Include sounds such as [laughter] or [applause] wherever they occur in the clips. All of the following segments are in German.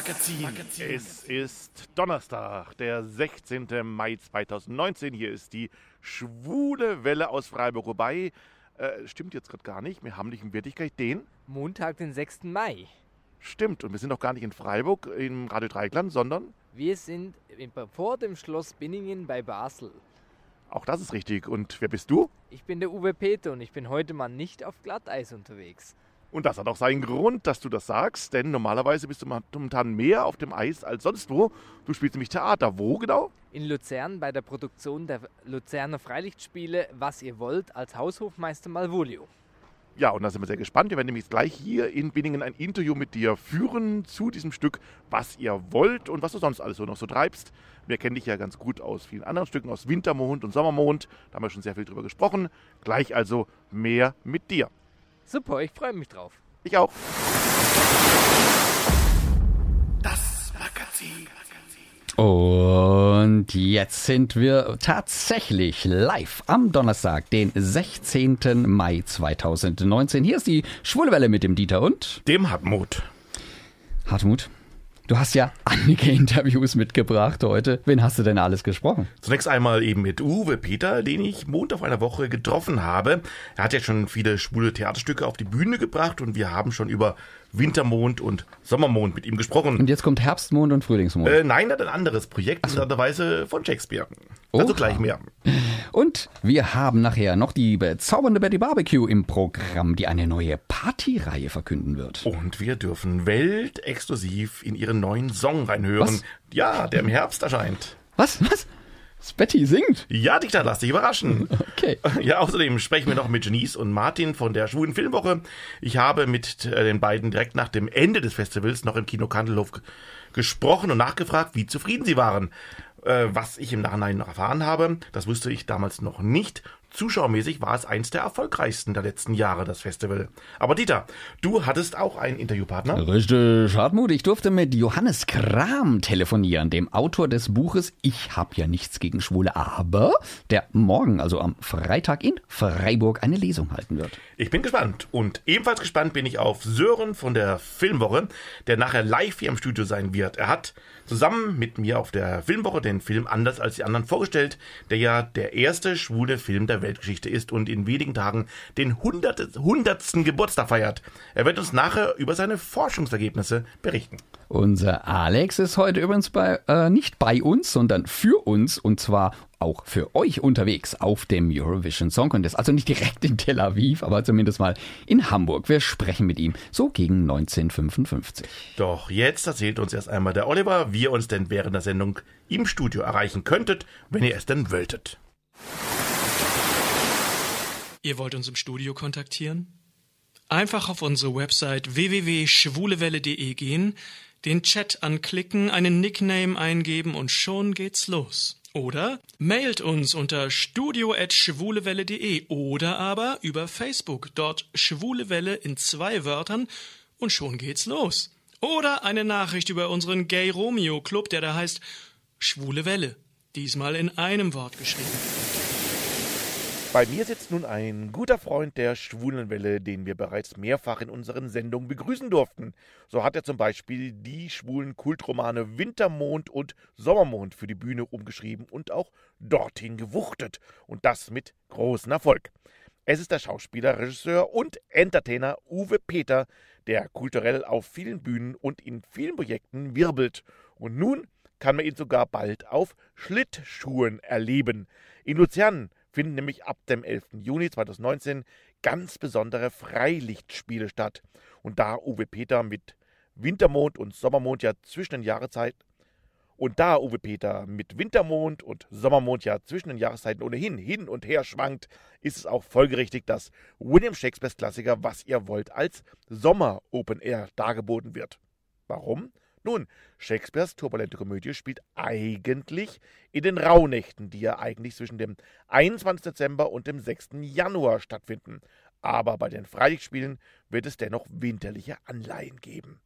Magazin. Es ist Donnerstag, der 16. Mai 2019. Hier ist die schwule Welle aus Freiburg. Wobei, äh, stimmt jetzt gerade gar nicht. Wir haben nicht in Wirklichkeit den. Montag, den 6. Mai. Stimmt. Und wir sind auch gar nicht in Freiburg im Radio Dreikland, sondern. Wir sind vor dem Schloss Binningen bei Basel. Auch das ist richtig. Und wer bist du? Ich bin der Uwe Peter und ich bin heute mal nicht auf Glatteis unterwegs. Und das hat auch seinen Grund, dass du das sagst, denn normalerweise bist du momentan mehr auf dem Eis als sonst wo. Du spielst nämlich Theater. Wo genau? In Luzern bei der Produktion der Luzerner Freilichtspiele Was ihr wollt als Haushofmeister Malvolio. Ja, und da sind wir sehr gespannt. Wir werden nämlich gleich hier in Binningen ein Interview mit dir führen zu diesem Stück, was ihr wollt und was du sonst alles so noch so treibst. Wir kennen dich ja ganz gut aus vielen anderen Stücken, aus Wintermond und Sommermond. Da haben wir schon sehr viel drüber gesprochen. Gleich also mehr mit dir. Super, ich freue mich drauf. Ich auch. Das Magazin. Und jetzt sind wir tatsächlich live am Donnerstag, den 16. Mai 2019. Hier ist die Schwulwelle mit dem Dieter und dem Hartmut. Hartmut, Du hast ja einige [laughs] Interviews mitgebracht heute. Wen hast du denn alles gesprochen? Zunächst einmal eben mit Uwe Peter, den ich Montag einer Woche getroffen habe. Er hat ja schon viele schwule Theaterstücke auf die Bühne gebracht und wir haben schon über Wintermond und Sommermond mit ihm gesprochen. Und jetzt kommt Herbstmond und Frühlingsmond. Äh, nein, er hat ein anderes Projekt, so. interessanterweise von Shakespeare. Also Oha. gleich mehr. Und wir haben nachher noch die bezaubernde Betty Barbecue im Programm, die eine neue Partyreihe verkünden wird. Und wir dürfen weltexklusiv in ihren neuen Song reinhören. Was? Ja, der im Herbst erscheint. Was? Was? Spetty singt? Ja, Dichter, lass dich überraschen. [laughs] Okay. Ja, außerdem sprechen wir noch mit Janice und Martin von der Schwulen Filmwoche. Ich habe mit äh, den beiden direkt nach dem Ende des Festivals noch im Kino Kandelhof gesprochen und nachgefragt, wie zufrieden sie waren. Äh, was ich im Nachhinein noch erfahren habe, das wusste ich damals noch nicht. Zuschauermäßig war es eins der erfolgreichsten der letzten Jahre, das Festival. Aber Dieter, du hattest auch einen Interviewpartner? Richtig, Hartmut. Ich durfte mit Johannes Kram telefonieren, dem Autor des Buches Ich hab ja nichts gegen Schwule, aber der morgen, also am Freitag in Freiburg, eine Lesung halten wird. Ich bin gespannt. Und ebenfalls gespannt bin ich auf Sören von der Filmwoche, der nachher live hier im Studio sein wird. Er hat zusammen mit mir auf der Filmwoche den Film Anders als die anderen vorgestellt, der ja der erste schwule Film der Weltgeschichte ist und in wenigen Tagen den hundertsten Geburtstag feiert. Er wird uns nachher über seine Forschungsergebnisse berichten. Unser Alex ist heute übrigens bei, äh, nicht bei uns, sondern für uns und zwar auch für euch unterwegs auf dem Eurovision Song Contest. Also nicht direkt in Tel Aviv, aber zumindest mal in Hamburg. Wir sprechen mit ihm so gegen 1955. Doch jetzt erzählt uns erst einmal der Oliver, wie ihr uns denn während der Sendung im Studio erreichen könntet, wenn ihr es denn wolltet. Ihr wollt uns im Studio kontaktieren? Einfach auf unsere Website www.schwulewelle.de gehen, den Chat anklicken, einen Nickname eingeben und schon geht's los. Oder mailt uns unter studio.schwulewelle.de oder aber über Facebook, dort Schwulewelle in zwei Wörtern und schon geht's los. Oder eine Nachricht über unseren Gay Romeo Club, der da heißt Schwule Welle, diesmal in einem Wort geschrieben. Bei mir sitzt nun ein guter Freund der Schwulenwelle, den wir bereits mehrfach in unseren Sendungen begrüßen durften. So hat er zum Beispiel die schwulen Kultromane Wintermond und Sommermond für die Bühne umgeschrieben und auch dorthin gewuchtet. Und das mit großem Erfolg. Es ist der Schauspieler, Regisseur und Entertainer Uwe Peter, der kulturell auf vielen Bühnen und in vielen Projekten wirbelt. Und nun kann man ihn sogar bald auf Schlittschuhen erleben. In Luzern finden nämlich ab dem 11. Juni 2019 ganz besondere Freilichtspiele statt. Und da Uwe Peter mit Wintermond und Sommermond ja zwischen den Jahreszeiten und da Uwe Peter mit Wintermond und Sommermond ja zwischen den Jahreszeiten ohnehin hin und her schwankt, ist es auch folgerichtig, dass William Shakespeares Klassiker Was ihr wollt als Sommer Open Air dargeboten wird. Warum? Nun, Shakespeares turbulente Komödie spielt eigentlich in den Rauhnächten, die ja eigentlich zwischen dem 21. Dezember und dem 6. Januar stattfinden. Aber bei den Freilichtspielen wird es dennoch winterliche Anleihen geben.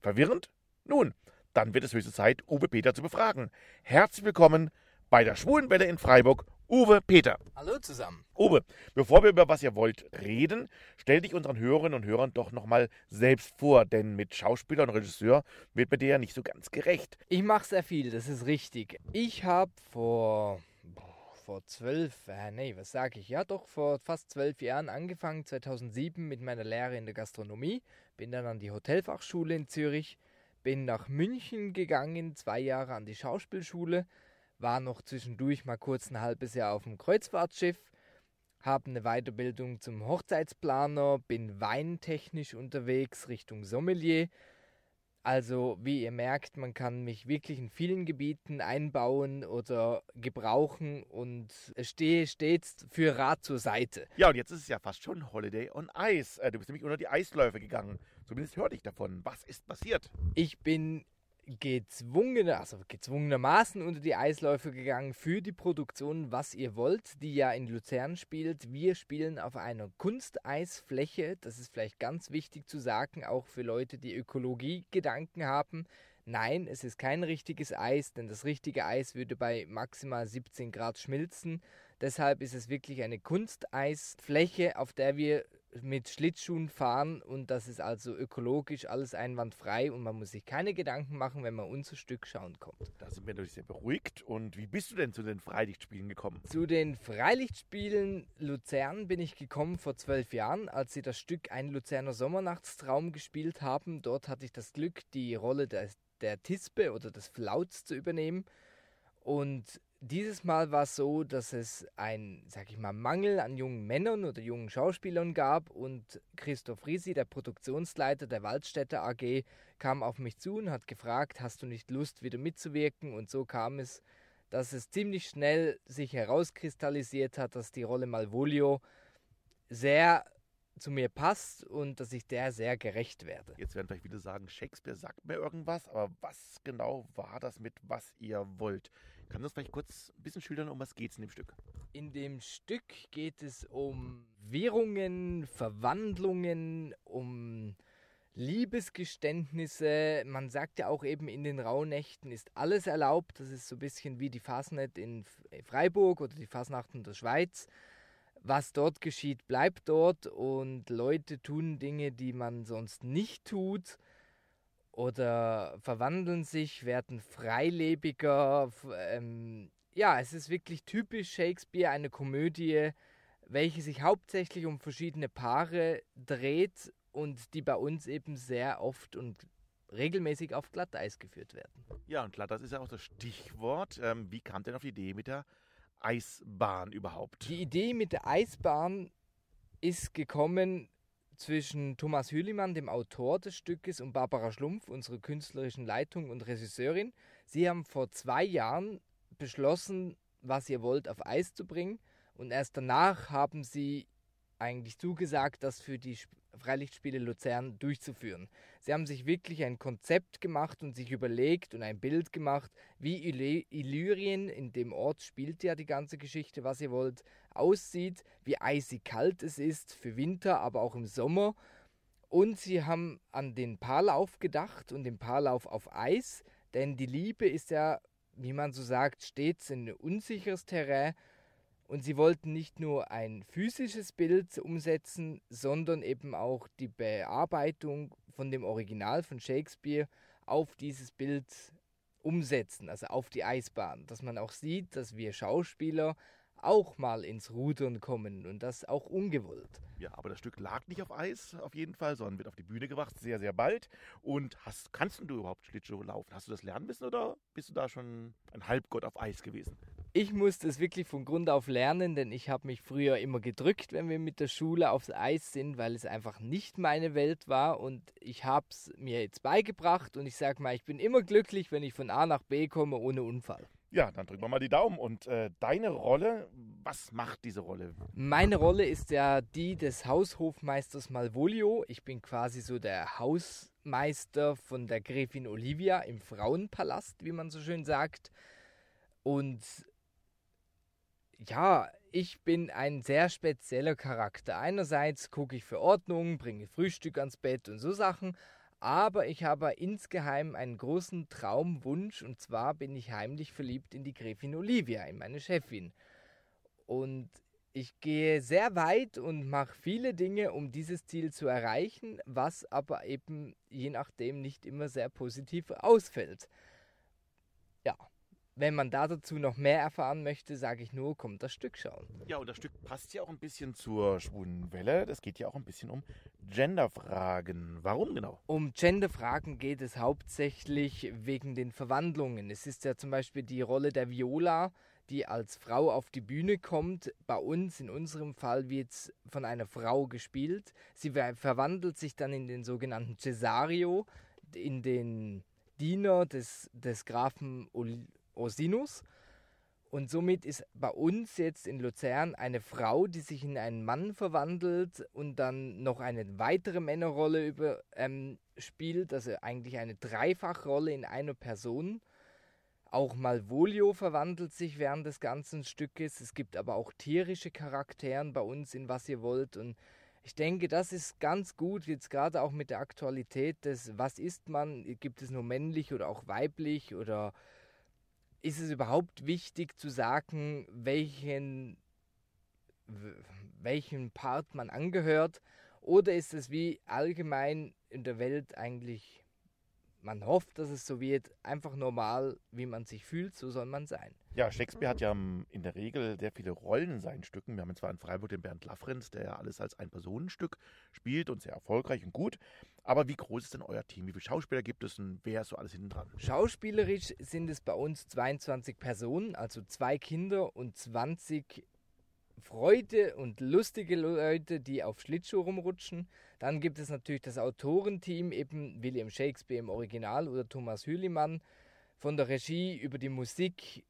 Verwirrend? Nun, dann wird es höchste Zeit, Uwe Peter zu befragen. Herzlich willkommen bei der Schwulenwelle in Freiburg, Uwe Peter. Hallo zusammen. Uwe, bevor wir über was ihr wollt reden, stell dich unseren Hörerinnen und Hörern doch nochmal selbst vor, denn mit Schauspieler und Regisseur wird mir dir ja nicht so ganz gerecht. Ich mache sehr viel, das ist richtig. Ich habe vor vor zwölf, äh, nee, was sage ich? Ja, doch, vor fast zwölf Jahren angefangen, 2007 mit meiner Lehre in der Gastronomie. Bin dann an die Hotelfachschule in Zürich, bin nach München gegangen, zwei Jahre an die Schauspielschule, war noch zwischendurch mal kurz ein halbes Jahr auf dem Kreuzfahrtschiff, habe eine Weiterbildung zum Hochzeitsplaner, bin weintechnisch unterwegs Richtung Sommelier also, wie ihr merkt, man kann mich wirklich in vielen Gebieten einbauen oder gebrauchen und stehe stets für Rat zur Seite. Ja, und jetzt ist es ja fast schon Holiday on Ice. Äh, du bist nämlich unter die Eisläufe gegangen. Zumindest hörte ich davon. Was ist passiert? Ich bin gezwungen, also gezwungenermaßen unter die Eisläufe gegangen für die Produktion Was ihr wollt, die ja in Luzern spielt. Wir spielen auf einer Kunsteisfläche. Das ist vielleicht ganz wichtig zu sagen, auch für Leute, die Ökologie-Gedanken haben. Nein, es ist kein richtiges Eis, denn das richtige Eis würde bei maximal 17 Grad schmilzen. Deshalb ist es wirklich eine Kunsteisfläche, auf der wir mit Schlittschuhen fahren und das ist also ökologisch alles einwandfrei und man muss sich keine Gedanken machen, wenn man unser Stück schauen kommt. Da sind wir natürlich sehr beruhigt. Und wie bist du denn zu den Freilichtspielen gekommen? Zu den Freilichtspielen Luzern bin ich gekommen vor zwölf Jahren, als sie das Stück Ein Luzerner Sommernachtstraum gespielt haben. Dort hatte ich das Glück, die Rolle der, der Tispe oder des Flauts zu übernehmen. Und dieses Mal war es so, dass es ein, sag ich mal, Mangel an jungen Männern oder jungen Schauspielern gab und Christoph Risi, der Produktionsleiter der Waldstätte AG, kam auf mich zu und hat gefragt, hast du nicht Lust, wieder mitzuwirken? Und so kam es, dass es ziemlich schnell sich herauskristallisiert hat, dass die Rolle Malvolio sehr zu mir passt und dass ich der sehr gerecht werde. Jetzt werden vielleicht viele sagen, Shakespeare sagt mir irgendwas, aber was genau war das mit was ihr wollt? Kannst du uns vielleicht kurz ein bisschen schildern, um was geht es in dem Stück? In dem Stück geht es um Währungen, Verwandlungen, um Liebesgeständnisse. Man sagt ja auch eben in den Rauhnächten ist alles erlaubt. Das ist so ein bisschen wie die Fasnet in Freiburg oder die Fasnachten der Schweiz. Was dort geschieht, bleibt dort und Leute tun Dinge, die man sonst nicht tut oder verwandeln sich, werden freilebiger. Ähm, ja, es ist wirklich typisch Shakespeare, eine Komödie, welche sich hauptsächlich um verschiedene Paare dreht und die bei uns eben sehr oft und regelmäßig auf Glatteis geführt werden. Ja, und Glatteis ist ja auch das Stichwort. Ähm, wie kam denn auf die Idee mit der Eisbahn überhaupt? Die Idee mit der Eisbahn ist gekommen zwischen Thomas Hülimann, dem Autor des Stückes, und Barbara Schlumpf, unsere künstlerischen Leitung und Regisseurin. Sie haben vor zwei Jahren beschlossen, was ihr wollt, auf Eis zu bringen. Und erst danach haben sie eigentlich zugesagt, das für die Freilichtspiele Luzern durchzuführen. Sie haben sich wirklich ein Konzept gemacht und sich überlegt und ein Bild gemacht, wie Illyrien, in dem Ort spielt ja die ganze Geschichte, was ihr wollt, aussieht, wie eisig kalt es ist für Winter, aber auch im Sommer. Und sie haben an den Paarlauf gedacht und den Paarlauf auf Eis, denn die Liebe ist ja, wie man so sagt, stets ein unsicheres Terrain und sie wollten nicht nur ein physisches Bild umsetzen, sondern eben auch die Bearbeitung von dem Original von Shakespeare auf dieses Bild umsetzen, also auf die Eisbahn, dass man auch sieht, dass wir Schauspieler auch mal ins Rudern kommen und das auch ungewollt. Ja, aber das Stück lag nicht auf Eis auf jeden Fall, sondern wird auf die Bühne gebracht, sehr, sehr bald. Und hast, kannst du überhaupt Schlittschuh laufen? Hast du das lernen müssen oder bist du da schon ein Halbgott auf Eis gewesen? Ich musste es wirklich von Grund auf lernen, denn ich habe mich früher immer gedrückt, wenn wir mit der Schule aufs Eis sind, weil es einfach nicht meine Welt war und ich habe es mir jetzt beigebracht und ich sage mal, ich bin immer glücklich, wenn ich von A nach B komme ohne Unfall. Ja, dann drücken wir mal die Daumen. Und äh, deine Rolle, was macht diese Rolle? Meine Rolle ist ja die des Haushofmeisters Malvolio. Ich bin quasi so der Hausmeister von der Gräfin Olivia im Frauenpalast, wie man so schön sagt. Und ja, ich bin ein sehr spezieller Charakter. Einerseits gucke ich für Ordnung, bringe Frühstück ans Bett und so Sachen, aber ich habe insgeheim einen großen Traumwunsch und zwar bin ich heimlich verliebt in die Gräfin Olivia, in meine Chefin. Und ich gehe sehr weit und mache viele Dinge, um dieses Ziel zu erreichen, was aber eben je nachdem nicht immer sehr positiv ausfällt. Wenn man da dazu noch mehr erfahren möchte, sage ich nur, kommt das Stück schauen. Ja, und das Stück passt ja auch ein bisschen zur schwulen Welle. Das geht ja auch ein bisschen um Genderfragen. Warum genau? Um Genderfragen geht es hauptsächlich wegen den Verwandlungen. Es ist ja zum Beispiel die Rolle der Viola, die als Frau auf die Bühne kommt. Bei uns, in unserem Fall, wird es von einer Frau gespielt. Sie verwandelt sich dann in den sogenannten Cesario, in den Diener des, des Grafen Osinus. Und somit ist bei uns jetzt in Luzern eine Frau, die sich in einen Mann verwandelt und dann noch eine weitere Männerrolle über, ähm, spielt, also eigentlich eine Dreifachrolle in einer Person. Auch Malvolio verwandelt sich während des ganzen Stückes. Es gibt aber auch tierische Charakteren bei uns in Was ihr wollt. Und ich denke, das ist ganz gut, jetzt gerade auch mit der Aktualität des Was ist man? Gibt es nur männlich oder auch weiblich oder ist es überhaupt wichtig zu sagen, welchen, welchen Part man angehört? Oder ist es wie allgemein in der Welt eigentlich, man hofft, dass es so wird, einfach normal, wie man sich fühlt, so soll man sein. Ja, Shakespeare hat ja in der Regel sehr viele Rollen in seinen Stücken. Wir haben zwar in Freiburg den Bernd Laffrenz, der ja alles als Ein-Personenstück spielt und sehr erfolgreich und gut. Aber wie groß ist denn euer Team? Wie viele Schauspieler gibt es und wer ist so alles hinten dran? Schauspielerisch sind es bei uns 22 Personen, also zwei Kinder und 20 Freude und lustige Leute, die auf Schlittschuh rumrutschen. Dann gibt es natürlich das Autorenteam, eben William Shakespeare im Original oder Thomas Hülimann. Von der Regie über die Musik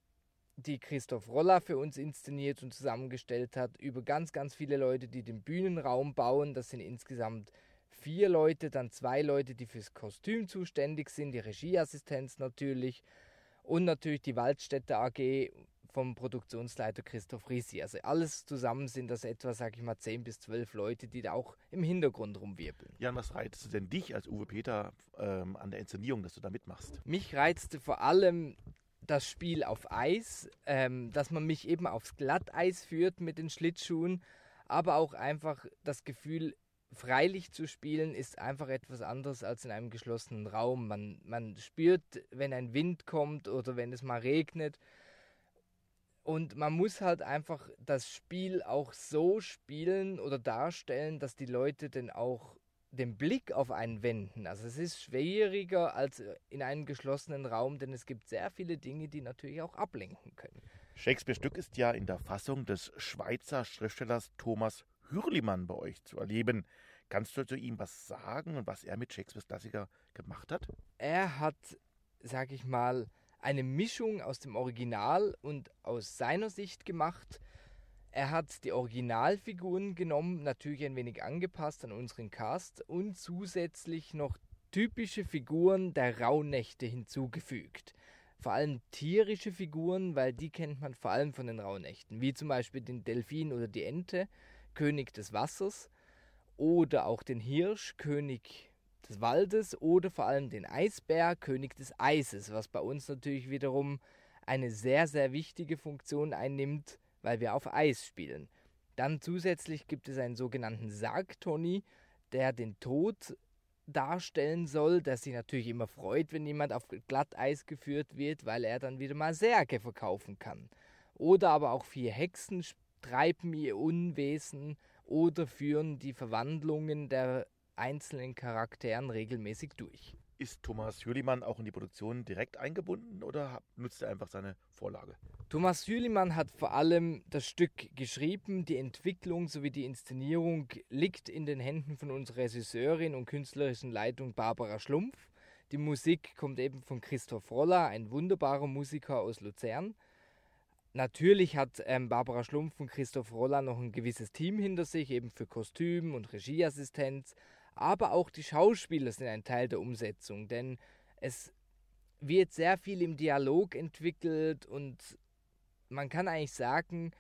die Christoph Roller für uns inszeniert und zusammengestellt hat, über ganz, ganz viele Leute, die den Bühnenraum bauen. Das sind insgesamt vier Leute, dann zwei Leute, die fürs Kostüm zuständig sind, die Regieassistenz natürlich und natürlich die Waldstätte AG vom Produktionsleiter Christoph Risi. Also alles zusammen sind das etwa, sag ich mal, zehn bis zwölf Leute, die da auch im Hintergrund rumwirbeln. Jan, was reizt denn dich als Uwe Peter ähm, an der Inszenierung, dass du da mitmachst? Mich reizte vor allem das Spiel auf Eis, ähm, dass man mich eben aufs Glatteis führt mit den Schlittschuhen, aber auch einfach das Gefühl, freilich zu spielen, ist einfach etwas anderes als in einem geschlossenen Raum. Man, man spürt, wenn ein Wind kommt oder wenn es mal regnet. Und man muss halt einfach das Spiel auch so spielen oder darstellen, dass die Leute denn auch den Blick auf einen wenden. Also es ist schwieriger als in einem geschlossenen Raum, denn es gibt sehr viele Dinge, die natürlich auch ablenken können. Shakespeare Stück ist ja in der Fassung des Schweizer Schriftstellers Thomas Hürlimann bei euch zu erleben. Kannst du zu ihm was sagen und was er mit Shakespeares Klassiker gemacht hat? Er hat, sag ich mal, eine Mischung aus dem Original und aus seiner Sicht gemacht. Er hat die Originalfiguren genommen, natürlich ein wenig angepasst an unseren Cast und zusätzlich noch typische Figuren der Rauhnächte hinzugefügt. Vor allem tierische Figuren, weil die kennt man vor allem von den Rauhnächten, wie zum Beispiel den Delfin oder die Ente, König des Wassers, oder auch den Hirsch, König des Waldes, oder vor allem den Eisbär, König des Eises, was bei uns natürlich wiederum eine sehr, sehr wichtige Funktion einnimmt, weil wir auf Eis spielen. Dann zusätzlich gibt es einen sogenannten Sargtoni, der den Tod darstellen soll, der sich natürlich immer freut, wenn jemand auf Glatteis geführt wird, weil er dann wieder mal Särge verkaufen kann. Oder aber auch vier Hexen treiben ihr Unwesen oder führen die Verwandlungen der einzelnen Charakteren regelmäßig durch. Ist Thomas Hürlimann auch in die Produktion direkt eingebunden oder nutzt er einfach seine Vorlage? Thomas Hürlimann hat vor allem das Stück geschrieben. Die Entwicklung sowie die Inszenierung liegt in den Händen von unserer Regisseurin und künstlerischen Leitung Barbara Schlumpf. Die Musik kommt eben von Christoph Roller, ein wunderbarer Musiker aus Luzern. Natürlich hat ähm, Barbara Schlumpf und Christoph Roller noch ein gewisses Team hinter sich, eben für Kostüm und Regieassistenz aber auch die Schauspieler sind ein Teil der Umsetzung, denn es wird sehr viel im Dialog entwickelt und man kann eigentlich sagen,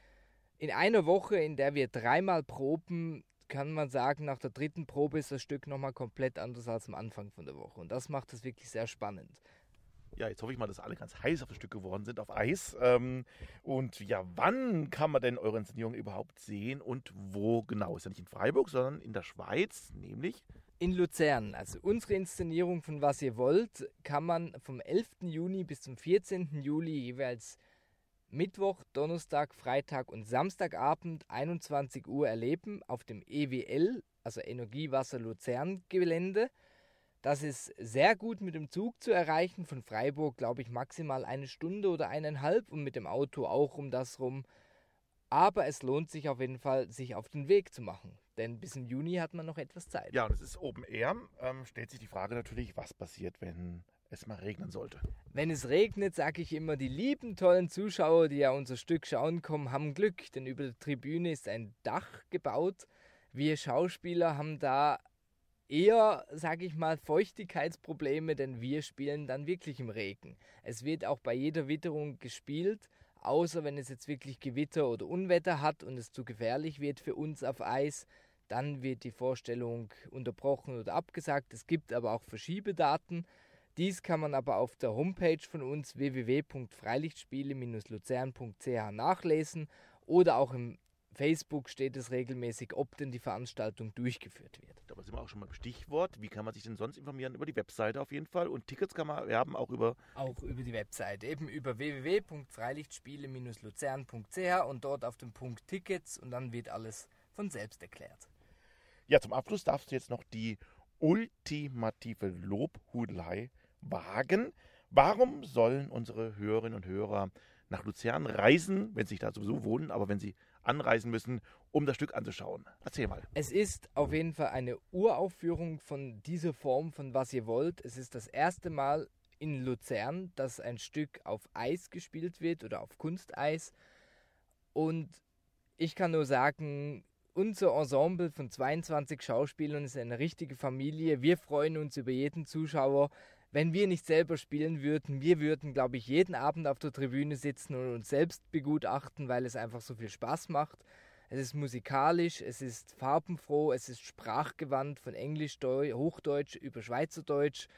in einer Woche, in der wir dreimal proben, kann man sagen, nach der dritten Probe ist das Stück nochmal komplett anders als am Anfang von der Woche. Und das macht es wirklich sehr spannend. Ja, jetzt hoffe ich mal, dass alle ganz heiß auf das Stück geworden sind, auf Eis. Ähm, und ja, wann kann man denn eure Inszenierung überhaupt sehen und wo genau? Ist ja nicht in Freiburg, sondern in der Schweiz, nämlich in Luzern. Also unsere Inszenierung von Was ihr wollt kann man vom 11. Juni bis zum 14. Juli jeweils Mittwoch, Donnerstag, Freitag und Samstagabend 21 Uhr erleben auf dem EWL, also Energiewasser Luzern Gelände. Das ist sehr gut mit dem Zug zu erreichen. Von Freiburg, glaube ich, maximal eine Stunde oder eineinhalb und mit dem Auto auch um das rum. Aber es lohnt sich auf jeden Fall, sich auf den Weg zu machen. Denn bis im Juni hat man noch etwas Zeit. Ja, und es ist Open Air. Ähm, stellt sich die Frage natürlich, was passiert, wenn es mal regnen sollte. Wenn es regnet, sage ich immer, die lieben, tollen Zuschauer, die ja unser Stück schauen kommen, haben Glück. Denn über der Tribüne ist ein Dach gebaut. Wir Schauspieler haben da eher, sage ich mal, Feuchtigkeitsprobleme, denn wir spielen dann wirklich im Regen. Es wird auch bei jeder Witterung gespielt außer wenn es jetzt wirklich Gewitter oder Unwetter hat und es zu gefährlich wird für uns auf Eis, dann wird die Vorstellung unterbrochen oder abgesagt. Es gibt aber auch Verschiebedaten. Dies kann man aber auf der Homepage von uns www.freilichtspiele-luzern.ch nachlesen oder auch im Facebook steht es regelmäßig, ob denn die Veranstaltung durchgeführt wird. Da sind wir auch schon mal im Stichwort. Wie kann man sich denn sonst informieren? Über die Webseite auf jeden Fall. Und Tickets kann man erben auch über. Auch über die Webseite. Eben über www.freilichtspiele-luzern.ch und dort auf dem Punkt Tickets und dann wird alles von selbst erklärt. Ja, zum Abschluss darfst du jetzt noch die ultimative Lobhudelei wagen. Warum sollen unsere Hörerinnen und Hörer nach Luzern reisen, wenn sie sich da sowieso wohnen, aber wenn sie anreisen müssen, um das Stück anzuschauen. Erzähl mal. Es ist auf jeden Fall eine Uraufführung von dieser Form, von was ihr wollt. Es ist das erste Mal in Luzern, dass ein Stück auf Eis gespielt wird oder auf Kunsteis. Und ich kann nur sagen, unser Ensemble von 22 Schauspielern ist eine richtige Familie. Wir freuen uns über jeden Zuschauer wenn wir nicht selber spielen würden, wir würden, glaube ich, jeden Abend auf der Tribüne sitzen und uns selbst begutachten, weil es einfach so viel Spaß macht. Es ist musikalisch, es ist farbenfroh, es ist sprachgewandt von Englisch, Hochdeutsch über Schweizerdeutsch.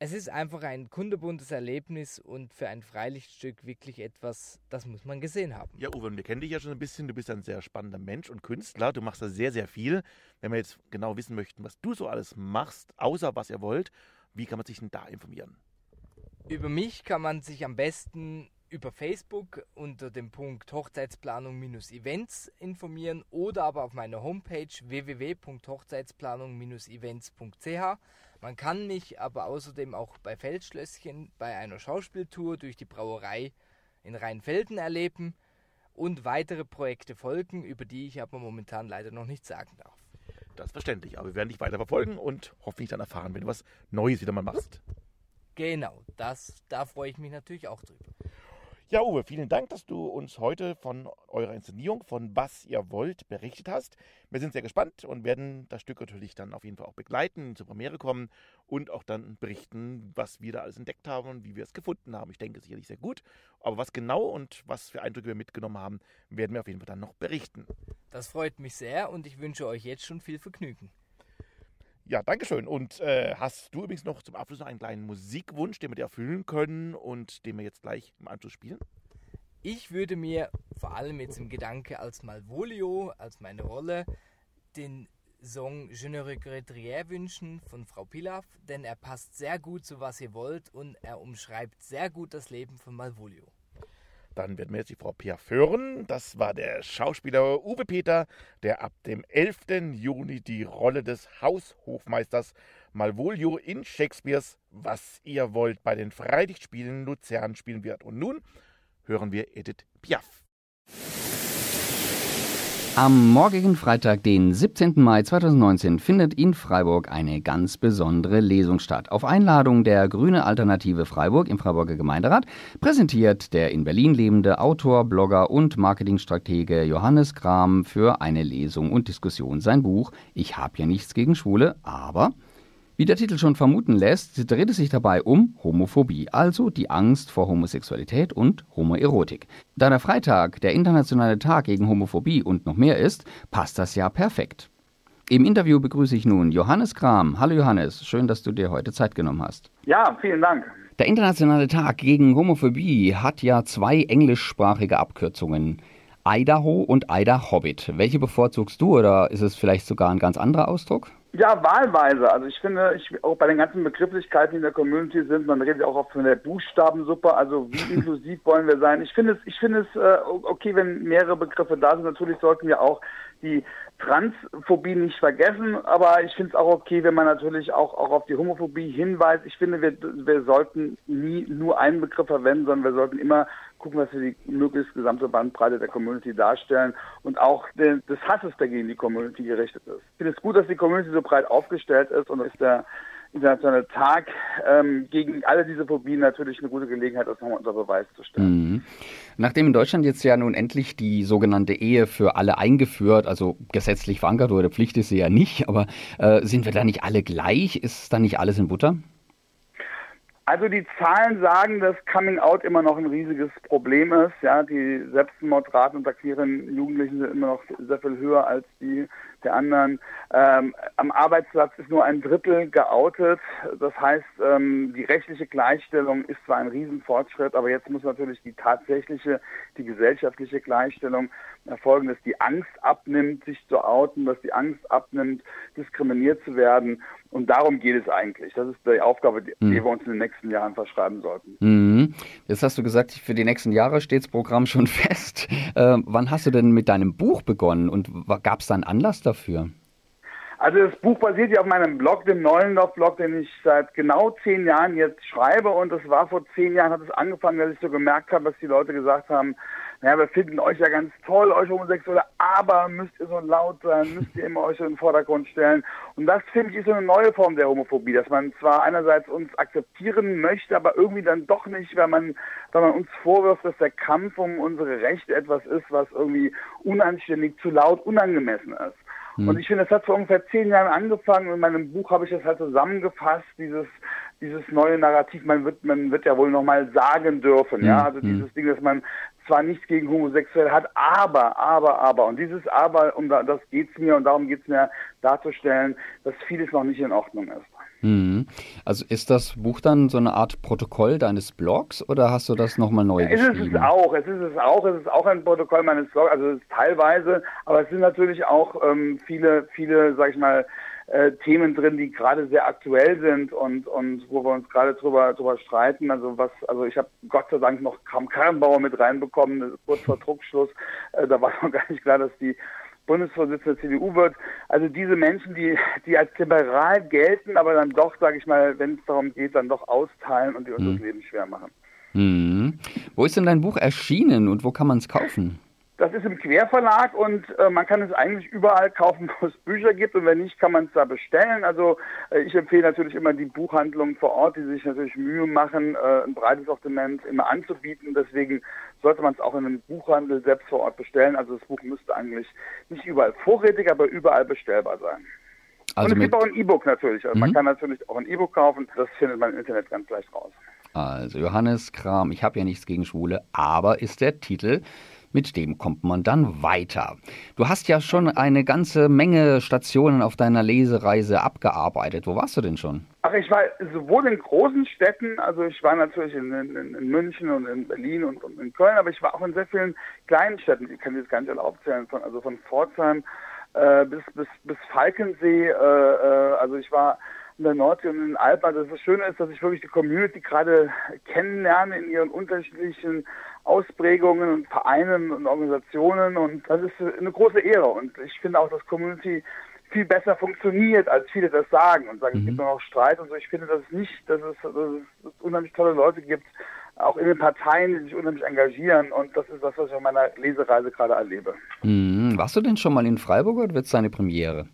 Es ist einfach ein kunderbuntes Erlebnis und für ein Freilichtstück wirklich etwas, das muss man gesehen haben. Ja, Uwe, wir kennen dich ja schon ein bisschen. Du bist ein sehr spannender Mensch und Künstler. Du machst da sehr, sehr viel. Wenn wir jetzt genau wissen möchten, was du so alles machst, außer was ihr wollt, wie kann man sich denn da informieren? Über mich kann man sich am besten über Facebook unter dem Punkt Hochzeitsplanung-Events informieren oder aber auf meiner Homepage www.hochzeitsplanung-events.ch. Man kann mich aber außerdem auch bei Feldschlösschen bei einer Schauspieltour durch die Brauerei in Rheinfelden erleben und weitere Projekte folgen, über die ich aber momentan leider noch nicht sagen darf. Das ist verständlich, aber wir werden dich weiter verfolgen und hoffentlich dann erfahren, wenn du was Neues wieder mal machst. Genau, das, da freue ich mich natürlich auch drüber. Ja, Uwe, vielen Dank, dass du uns heute von eurer Inszenierung, von was ihr wollt, berichtet hast. Wir sind sehr gespannt und werden das Stück natürlich dann auf jeden Fall auch begleiten, zur Premiere kommen und auch dann berichten, was wir da alles entdeckt haben und wie wir es gefunden haben. Ich denke sicherlich sehr gut. Aber was genau und was für Eindrücke wir mitgenommen haben, werden wir auf jeden Fall dann noch berichten. Das freut mich sehr und ich wünsche euch jetzt schon viel Vergnügen. Ja, danke schön. Und äh, hast du übrigens noch zum Abschluss noch einen kleinen Musikwunsch, den wir dir erfüllen können und den wir jetzt gleich im Anschluss spielen? Ich würde mir vor allem jetzt im Gedanke als Malvolio, als meine Rolle, den Song Je ne regrette rien wünschen von Frau Pilaf, denn er passt sehr gut zu was ihr wollt und er umschreibt sehr gut das Leben von Malvolio. Dann werden wir jetzt die Frau Piaf hören. Das war der Schauspieler Uwe Peter, der ab dem 11. Juni die Rolle des Haushofmeisters Malvolio in Shakespeares Was ihr wollt bei den Freilichtspielen Luzern spielen wird. Und nun hören wir Edith Piaf. Am morgigen Freitag, den 17. Mai 2019, findet in Freiburg eine ganz besondere Lesung statt. Auf Einladung der Grüne Alternative Freiburg im Freiburger Gemeinderat präsentiert der in Berlin lebende Autor, Blogger und Marketingstratege Johannes Kram für eine Lesung und Diskussion sein Buch Ich hab ja nichts gegen Schwule, aber wie der Titel schon vermuten lässt, dreht es sich dabei um Homophobie, also die Angst vor Homosexualität und Homoerotik. Da der Freitag der internationale Tag gegen Homophobie und noch mehr ist, passt das ja perfekt. Im Interview begrüße ich nun Johannes Kram. Hallo Johannes, schön, dass du dir heute Zeit genommen hast. Ja, vielen Dank. Der Internationale Tag gegen Homophobie hat ja zwei englischsprachige Abkürzungen. Idaho und Ida Hobbit. Welche bevorzugst du oder ist es vielleicht sogar ein ganz anderer Ausdruck? Ja, wahlweise. Also ich finde, ich, auch bei den ganzen Begrifflichkeiten, die in der Community sind, man redet ja auch oft von der Buchstabensuppe, also wie [laughs] inklusiv wollen wir sein. Ich finde es, ich finde es äh, okay, wenn mehrere Begriffe da sind. Natürlich sollten wir auch die Transphobie nicht vergessen, aber ich finde es auch okay, wenn man natürlich auch, auch auf die Homophobie hinweist. Ich finde, wir, wir sollten nie nur einen Begriff verwenden, sondern wir sollten immer gucken, dass wir die möglichst gesamte Bandbreite der Community darstellen und auch den, des Hasses, der gegen die Community gerichtet ist. Ich finde es gut, dass die Community so breit aufgestellt ist und ist der internationale Tag ähm, gegen alle diese Phobien natürlich eine gute Gelegenheit, das nochmal unter Beweis zu stellen. Mhm. Nachdem in Deutschland jetzt ja nun endlich die sogenannte Ehe für alle eingeführt, also gesetzlich verankert oder Pflicht ist sie ja nicht, aber äh, sind wir da nicht alle gleich? Ist da nicht alles in Butter? Also die Zahlen sagen, dass Coming Out immer noch ein riesiges Problem ist. Ja, die Selbstmordraten unter queeren Jugendlichen sind immer noch sehr viel höher als die der anderen. Ähm, am Arbeitsplatz ist nur ein Drittel geoutet. Das heißt, ähm, die rechtliche Gleichstellung ist zwar ein Riesenfortschritt, aber jetzt muss natürlich die tatsächliche, die gesellschaftliche Gleichstellung erfolgen, dass die Angst abnimmt, sich zu outen, dass die Angst abnimmt, diskriminiert zu werden. Und darum geht es eigentlich. Das ist die Aufgabe, die, mhm. wir uns in den nächsten Jahren verschreiben sollten. Mhm. Jetzt hast du gesagt, für die nächsten Jahre steht das Programm schon [laughs] fest. Äh, wann hast du denn mit deinem Buch begonnen und gab es da einen Anlass dafür? Also das Buch basiert ja auf meinem Blog, dem Neulendorf-Blog, den ich seit genau zehn Jahren jetzt schreibe. Und es war vor zehn Jahren, hat es angefangen, dass ich so gemerkt habe, dass die Leute gesagt haben, naja, wir finden euch ja ganz toll, euch Homosexuelle, aber müsst ihr so laut sein, [laughs] müsst ihr immer euch so in den Vordergrund stellen. Und das, finde ich, ist so eine neue Form der Homophobie, dass man zwar einerseits uns akzeptieren möchte, aber irgendwie dann doch nicht, weil man, weil man uns vorwirft, dass der Kampf um unsere Rechte etwas ist, was irgendwie unanständig, zu laut, unangemessen ist. Und hm. ich finde, das hat vor ungefähr zehn Jahren angefangen. In meinem Buch habe ich das halt zusammengefasst, dieses, dieses neue Narrativ. Man wird, man wird ja wohl nochmal sagen dürfen, ja. Hm. Also hm. dieses Ding, dass man zwar nichts gegen Homosexuelle hat, aber, aber, aber. Und dieses Aber, um das geht's mir und darum geht's mir darzustellen, dass vieles noch nicht in Ordnung ist. Mhm. Also ist das Buch dann so eine Art Protokoll deines Blogs oder hast du das nochmal neu ja, geschrieben? Es ist es auch, es ist es auch, es ist auch ein Protokoll meines Blogs, also es ist teilweise, aber es sind natürlich auch ähm, viele, viele, sag ich mal, äh, Themen drin, die gerade sehr aktuell sind und und wo wir uns gerade drüber drüber streiten. Also was, also ich habe Gott sei Dank noch kaum Karrenbauer mit reinbekommen, kurz vor Druckschluss. Äh, da war [laughs] noch gar nicht klar, dass die Bundesvorsitzender der CDU wird. Also diese Menschen, die, die als liberal gelten, aber dann doch, sage ich mal, wenn es darum geht, dann doch austeilen und die uns hm. das Leben schwer machen. Hm. Wo ist denn dein Buch erschienen und wo kann man es kaufen? Das ist im Querverlag und äh, man kann es eigentlich überall kaufen, [laughs] wo es Bücher gibt und wenn nicht, kann man es da bestellen. Also äh, ich empfehle natürlich immer die Buchhandlungen vor Ort, die sich natürlich Mühe machen, äh, ein breites Sortiment immer anzubieten. Deswegen sollte man es auch in einem Buchhandel selbst vor Ort bestellen. Also das Buch müsste eigentlich nicht überall vorrätig, aber überall bestellbar sein. Also und es gibt auch ein E-Book natürlich. Also mhm. man kann natürlich auch ein E-Book kaufen. Das findet man im Internet ganz leicht raus. Also Johannes Kram, ich habe ja nichts gegen Schwule, aber ist der Titel mit dem kommt man dann weiter. Du hast ja schon eine ganze Menge Stationen auf deiner Lesereise abgearbeitet. Wo warst du denn schon? Ach, ich war sowohl in großen Städten, also ich war natürlich in, in, in München und in Berlin und, und, in Köln, aber ich war auch in sehr vielen kleinen Städten. Ich kann jetzt gar nicht alle aufzählen, von, also von Pforzheim äh, bis, bis, bis Falkensee. Äh, äh, also ich war in der Nordsee und in den Alpen. Also das Schöne ist, dass ich wirklich die Community gerade kennenlerne in ihren unterschiedlichen Ausprägungen und Vereinen und Organisationen und das ist eine große Ehre und ich finde auch, dass Community viel besser funktioniert, als viele das sagen und sagen, mhm. es gibt nur noch Streit und so. Ich finde das nicht, dass es, dass es unheimlich tolle Leute gibt, auch in den Parteien, die sich unheimlich engagieren und das ist das, was ich auf meiner Lesereise gerade erlebe. Mhm. Warst du denn schon mal in Freiburg oder wird es deine Premiere?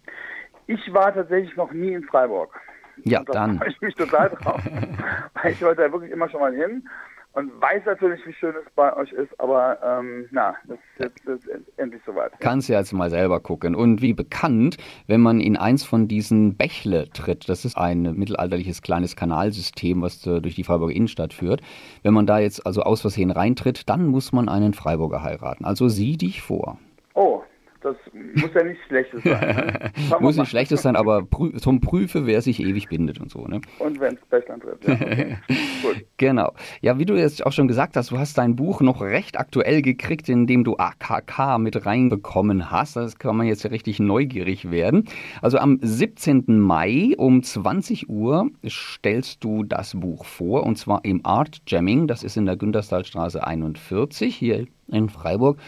Ich war tatsächlich noch nie in Freiburg. Ja, dann. Da ich mich total drauf, [laughs] weil ich wollte da wirklich immer schon mal hin und weiß natürlich, wie schön es bei euch ist, aber ähm, na, das ist jetzt ist endlich soweit. Kannst ja jetzt mal selber gucken. Und wie bekannt, wenn man in eins von diesen Bächle tritt, das ist ein mittelalterliches kleines Kanalsystem, was durch die Freiburger Innenstadt führt. Wenn man da jetzt also aus Versehen reintritt, dann muss man einen Freiburger heiraten. Also sieh dich vor. Das muss ja nichts Schlechtes sein. Ne? [laughs] Muss nicht schlechtes sein, aber prü zum Prüfe, wer sich ewig bindet und so, ne? Und wenn es Bechland trifft. Ja, [laughs] okay. Gut. Genau. Ja, wie du jetzt auch schon gesagt hast, du hast dein Buch noch recht aktuell gekriegt, indem du AKK mit reinbekommen hast. Das kann man jetzt ja richtig neugierig werden. Also am 17. Mai um 20 Uhr stellst du das Buch vor und zwar im Art Jamming. Das ist in der Günterstalstraße 41 hier in Freiburg.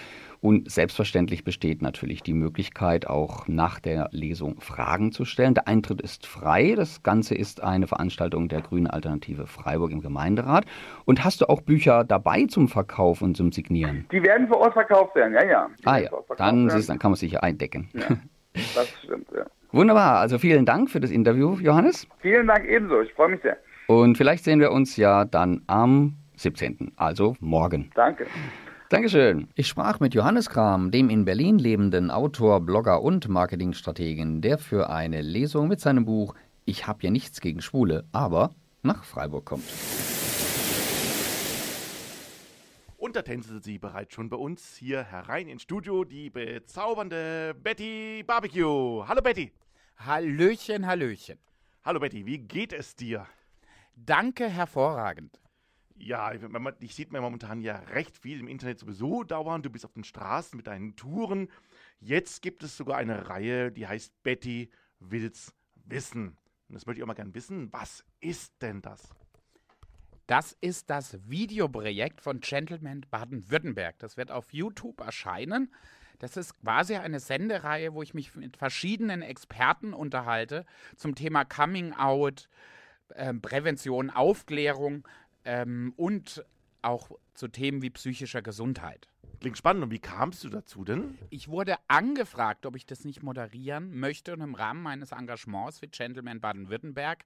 Und selbstverständlich besteht natürlich die Möglichkeit, auch nach der Lesung Fragen zu stellen. Der Eintritt ist frei. Das Ganze ist eine Veranstaltung der Grünen Alternative Freiburg im Gemeinderat. Und hast du auch Bücher dabei zum Verkauf und zum Signieren? Die werden vor Ort verkauft werden, ja, ja. Die Ah ja, dann, siehst, dann kann man sich ja eindecken. [laughs] Das stimmt, ja. Wunderbar. Also vielen Dank für das Interview, Johannes. Vielen Dank ebenso. Ich freue mich sehr. Und vielleicht sehen wir uns ja dann am 17., also morgen. Danke. Dankeschön. Ich sprach mit Johannes Kram, dem in Berlin lebenden Autor, Blogger und Marketingstrategen, der für eine Lesung mit seinem Buch Ich hab ja nichts gegen Schwule, aber nach Freiburg kommt. Und da tänzelte sie bereits schon bei uns hier herein ins Studio, die bezaubernde Betty Barbecue. Hallo Betty. Hallöchen, Hallöchen. Hallo Betty, wie geht es dir? Danke, hervorragend. Ja, man- dich sieht man momentan ja recht viel im Internet sowieso dauernd. Du bist auf den Straßen mit deinen Touren. Jetzt gibt es sogar eine Reihe, die heißt Betty will's wissen. Und das möchte ich auch mal gerne wissen. Was ist denn das? Das ist das Videoprojekt von Gentleman Baden-Württemberg. Das wird auf YouTube erscheinen. Das ist quasi eine Sendereihe, wo ich mich mit verschiedenen Experten unterhalte zum Thema Coming Out, ähm, Prävention, Aufklärung ähm, und auch zu Themen wie psychischer Gesundheit. Klingt spannend. Und wie kamst du dazu denn? Ich wurde angefragt, ob ich das nicht moderieren möchte und im Rahmen meines Engagements für Gentleman Baden-Württemberg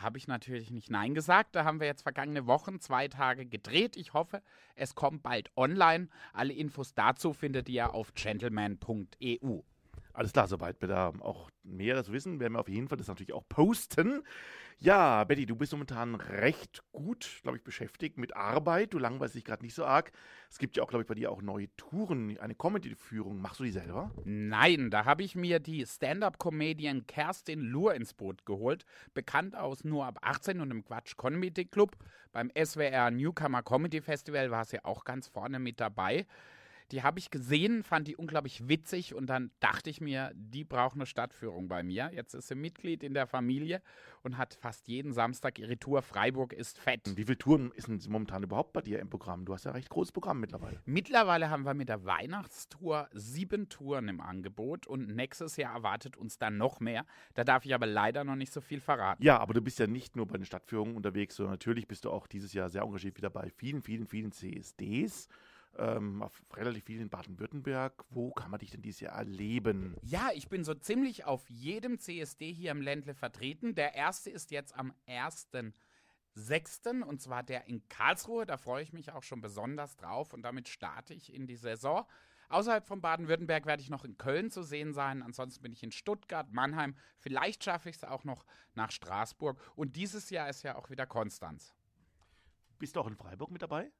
habe ich natürlich nicht Nein gesagt. Da haben wir jetzt vergangene Wochen zwei Tage gedreht. Ich hoffe, es kommt bald online. Alle Infos dazu findet ihr auf gentleman.eu. Alles klar, sobald wir da auch mehr dazu wissen, werden wir auf jeden Fall das natürlich auch posten. Ja, Betty, du bist momentan recht gut, glaube ich, beschäftigt mit Arbeit. Du langweilst dich gerade nicht so arg. Es gibt ja auch, glaube ich, bei dir auch neue Touren, eine Comedy-Führung. Machst du die selber? Nein, da habe ich mir die Stand-Up-Comedian Kerstin Luhr ins Boot geholt, bekannt aus Nur ab 18 und im Quatsch Comedy Club. Beim SWR Newcomer Comedy Festival war sie auch ganz vorne mit dabei. Die habe ich gesehen, fand die unglaublich witzig und dann dachte ich mir, die braucht eine Stadtführung bei mir. Jetzt ist sie Mitglied in der Familie und hat fast jeden Samstag ihre Tour Freiburg ist fett. Und wie viele Touren ist denn momentan überhaupt bei dir im Programm? Du hast ja recht großes Programm mittlerweile. Mittlerweile haben wir mit der Weihnachtstour sieben Touren im Angebot und nächstes Jahr erwartet uns dann noch mehr. Da darf ich aber leider noch nicht so viel verraten. Ja, aber du bist ja nicht nur bei den Stadtführungen unterwegs, sondern natürlich bist du auch dieses Jahr sehr engagiert wieder bei vielen, vielen, vielen CSDs. Ähm, auf relativ viel in Baden-Württemberg. Wo kann man dich denn dieses Jahr erleben? Ja, ich bin so ziemlich auf jedem CSD hier im Ländle vertreten. Der erste ist jetzt am 1.6. und zwar der in Karlsruhe. Da freue ich mich auch schon besonders drauf und damit starte ich in die Saison. Außerhalb von Baden-Württemberg werde ich noch in Köln zu sehen sein. Ansonsten bin ich in Stuttgart, Mannheim. Vielleicht schaffe ich es auch noch nach Straßburg. Und dieses Jahr ist ja auch wieder Konstanz. Bist du auch in Freiburg mit dabei?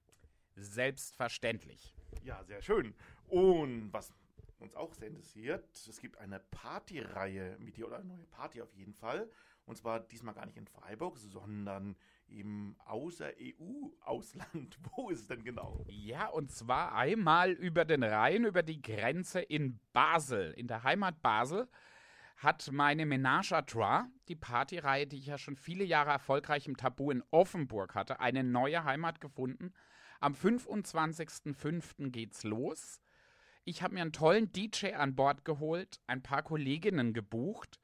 Selbstverständlich. Ja, sehr schön. Und was uns auch sehr interessiert, es gibt eine Partyreihe mit dir oder eine neue Party auf jeden Fall. Und zwar diesmal gar nicht in Freiburg, sondern im außer EU-Ausland. [laughs] Wo ist es denn genau? Ja, und zwar einmal über den Rhein, über die Grenze in Basel. In der Heimat Basel hat meine Ménage à Trois, die Partyreihe, die ich ja schon viele Jahre erfolgreich im Tabu in Offenburg hatte, eine neue Heimat gefunden. Am 25.05. geht's los. Ich habe mir einen tollen DJ an Bord geholt, ein paar Kolleginnen gebucht.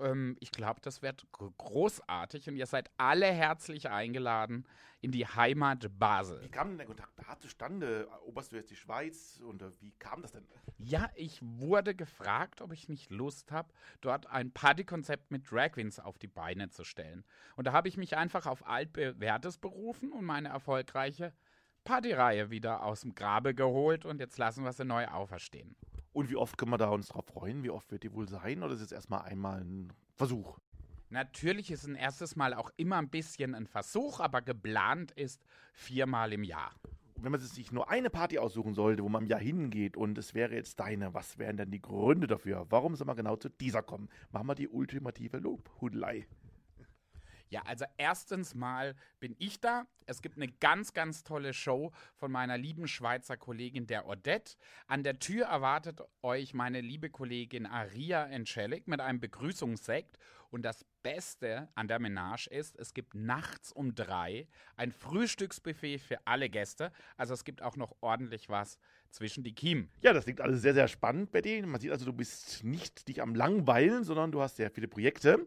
Ähm, ich glaube, das wird gr- großartig und ihr seid alle herzlich eingeladen in die Heimat Basel. Wie kam denn der Kontakt da zustande? Oberst du jetzt die Schweiz? Und äh, wie kam das denn? Ja, ich wurde gefragt, ob ich nicht Lust habe, dort ein Partykonzept mit Drag Queens auf die Beine zu stellen. Und da habe ich mich einfach auf altbewährtes berufen und meine erfolgreiche Partyreihe wieder aus dem Grabe geholt und jetzt lassen wir sie neu auferstehen. Und wie oft können wir da uns drauf freuen? Wie oft wird die wohl sein? Oder ist es erstmal einmal ein Versuch? Natürlich ist ein erstes Mal auch immer ein bisschen ein Versuch, aber geplant ist viermal im Jahr. wenn man sich nur eine Party aussuchen sollte, wo man im Jahr hingeht und es wäre jetzt deine, was wären denn die Gründe dafür? Warum soll man genau zu dieser kommen? Machen wir die ultimative Lobhudelei. Ja, also erstens mal bin ich da. Es gibt eine ganz, ganz tolle Show von meiner lieben Schweizer Kollegin der Odette. An der Tür erwartet euch meine liebe Kollegin Aria Encelik mit einem Begrüßungssekt. Und das Beste an der Menage ist, es gibt nachts um drei ein Frühstücksbuffet für alle Gäste. Also es gibt auch noch ordentlich was zwischen die Kiemen. Ja, das klingt alles sehr, sehr spannend, Betty. Man sieht also, du bist nicht dich am Langweilen, sondern du hast sehr viele Projekte.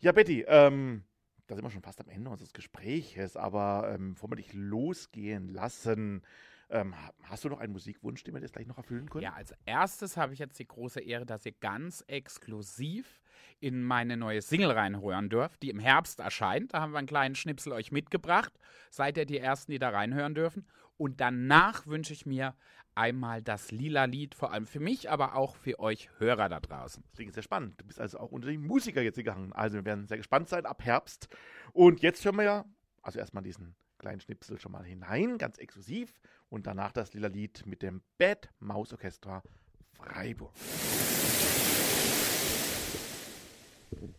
Ja, Betty, ähm, da sind wir schon fast am Ende unseres Gespräches, aber ähm, bevor wir dich losgehen lassen, ähm, hast du noch einen Musikwunsch, den wir jetzt gleich noch erfüllen können? Ja, als erstes habe ich jetzt die große Ehre, dass ihr ganz exklusiv in meine neue Single reinhören dürft, die im Herbst erscheint. Da haben wir einen kleinen Schnipsel euch mitgebracht. Seid ihr die Ersten, die da reinhören dürfen. Und danach wünsche ich mir einmal das lila Lied, vor allem für mich, aber auch für euch Hörer da draußen. Das klingt sehr spannend. Du bist also auch unter die Musiker jetzt gegangen. Also wir werden sehr gespannt sein ab Herbst. Und jetzt hören wir ja, also erstmal diesen kleinen Schnipsel schon mal hinein, ganz exklusiv. Und danach das lila Lied mit dem Bad Maus Orchestra Freiburg.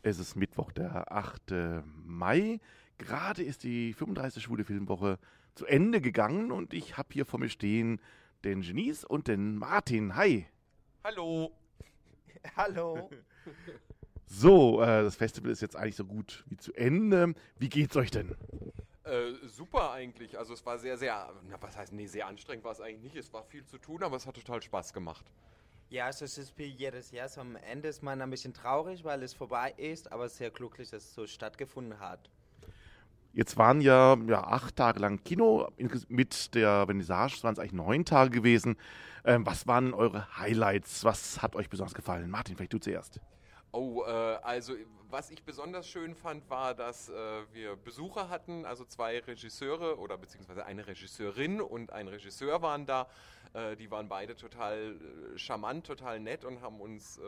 Es ist Mittwoch, der 8. Mai. Gerade ist die 35. Schwule Filmwoche zu Ende gegangen und ich habe hier vor mir stehen den Genies und den Martin. Hi. Hallo. [laughs] Hallo. [laughs] So, äh, das Festival ist jetzt eigentlich so gut wie zu Ende. Wie geht's euch denn? Äh, super eigentlich. Also es war sehr, sehr, na, was heißt, nee, sehr anstrengend war es eigentlich nicht. Es war viel zu tun, aber es hat total Spaß gemacht. Ja, also es ist wie jedes Jahr. So am Ende ist man ein bisschen traurig, weil es vorbei ist, aber sehr glücklich, dass es so stattgefunden hat. Jetzt waren ja, ja acht Tage lang Kino mit der Vernissage, waren es eigentlich neun Tage gewesen. Ähm, was waren eure Highlights? Was hat euch besonders gefallen? Martin, vielleicht du zuerst. Oh, äh, also was ich besonders schön fand, war, dass äh, wir Besucher hatten, also zwei Regisseure oder beziehungsweise eine Regisseurin und ein Regisseur waren da. Äh, die waren beide total äh, charmant, total nett und haben uns äh,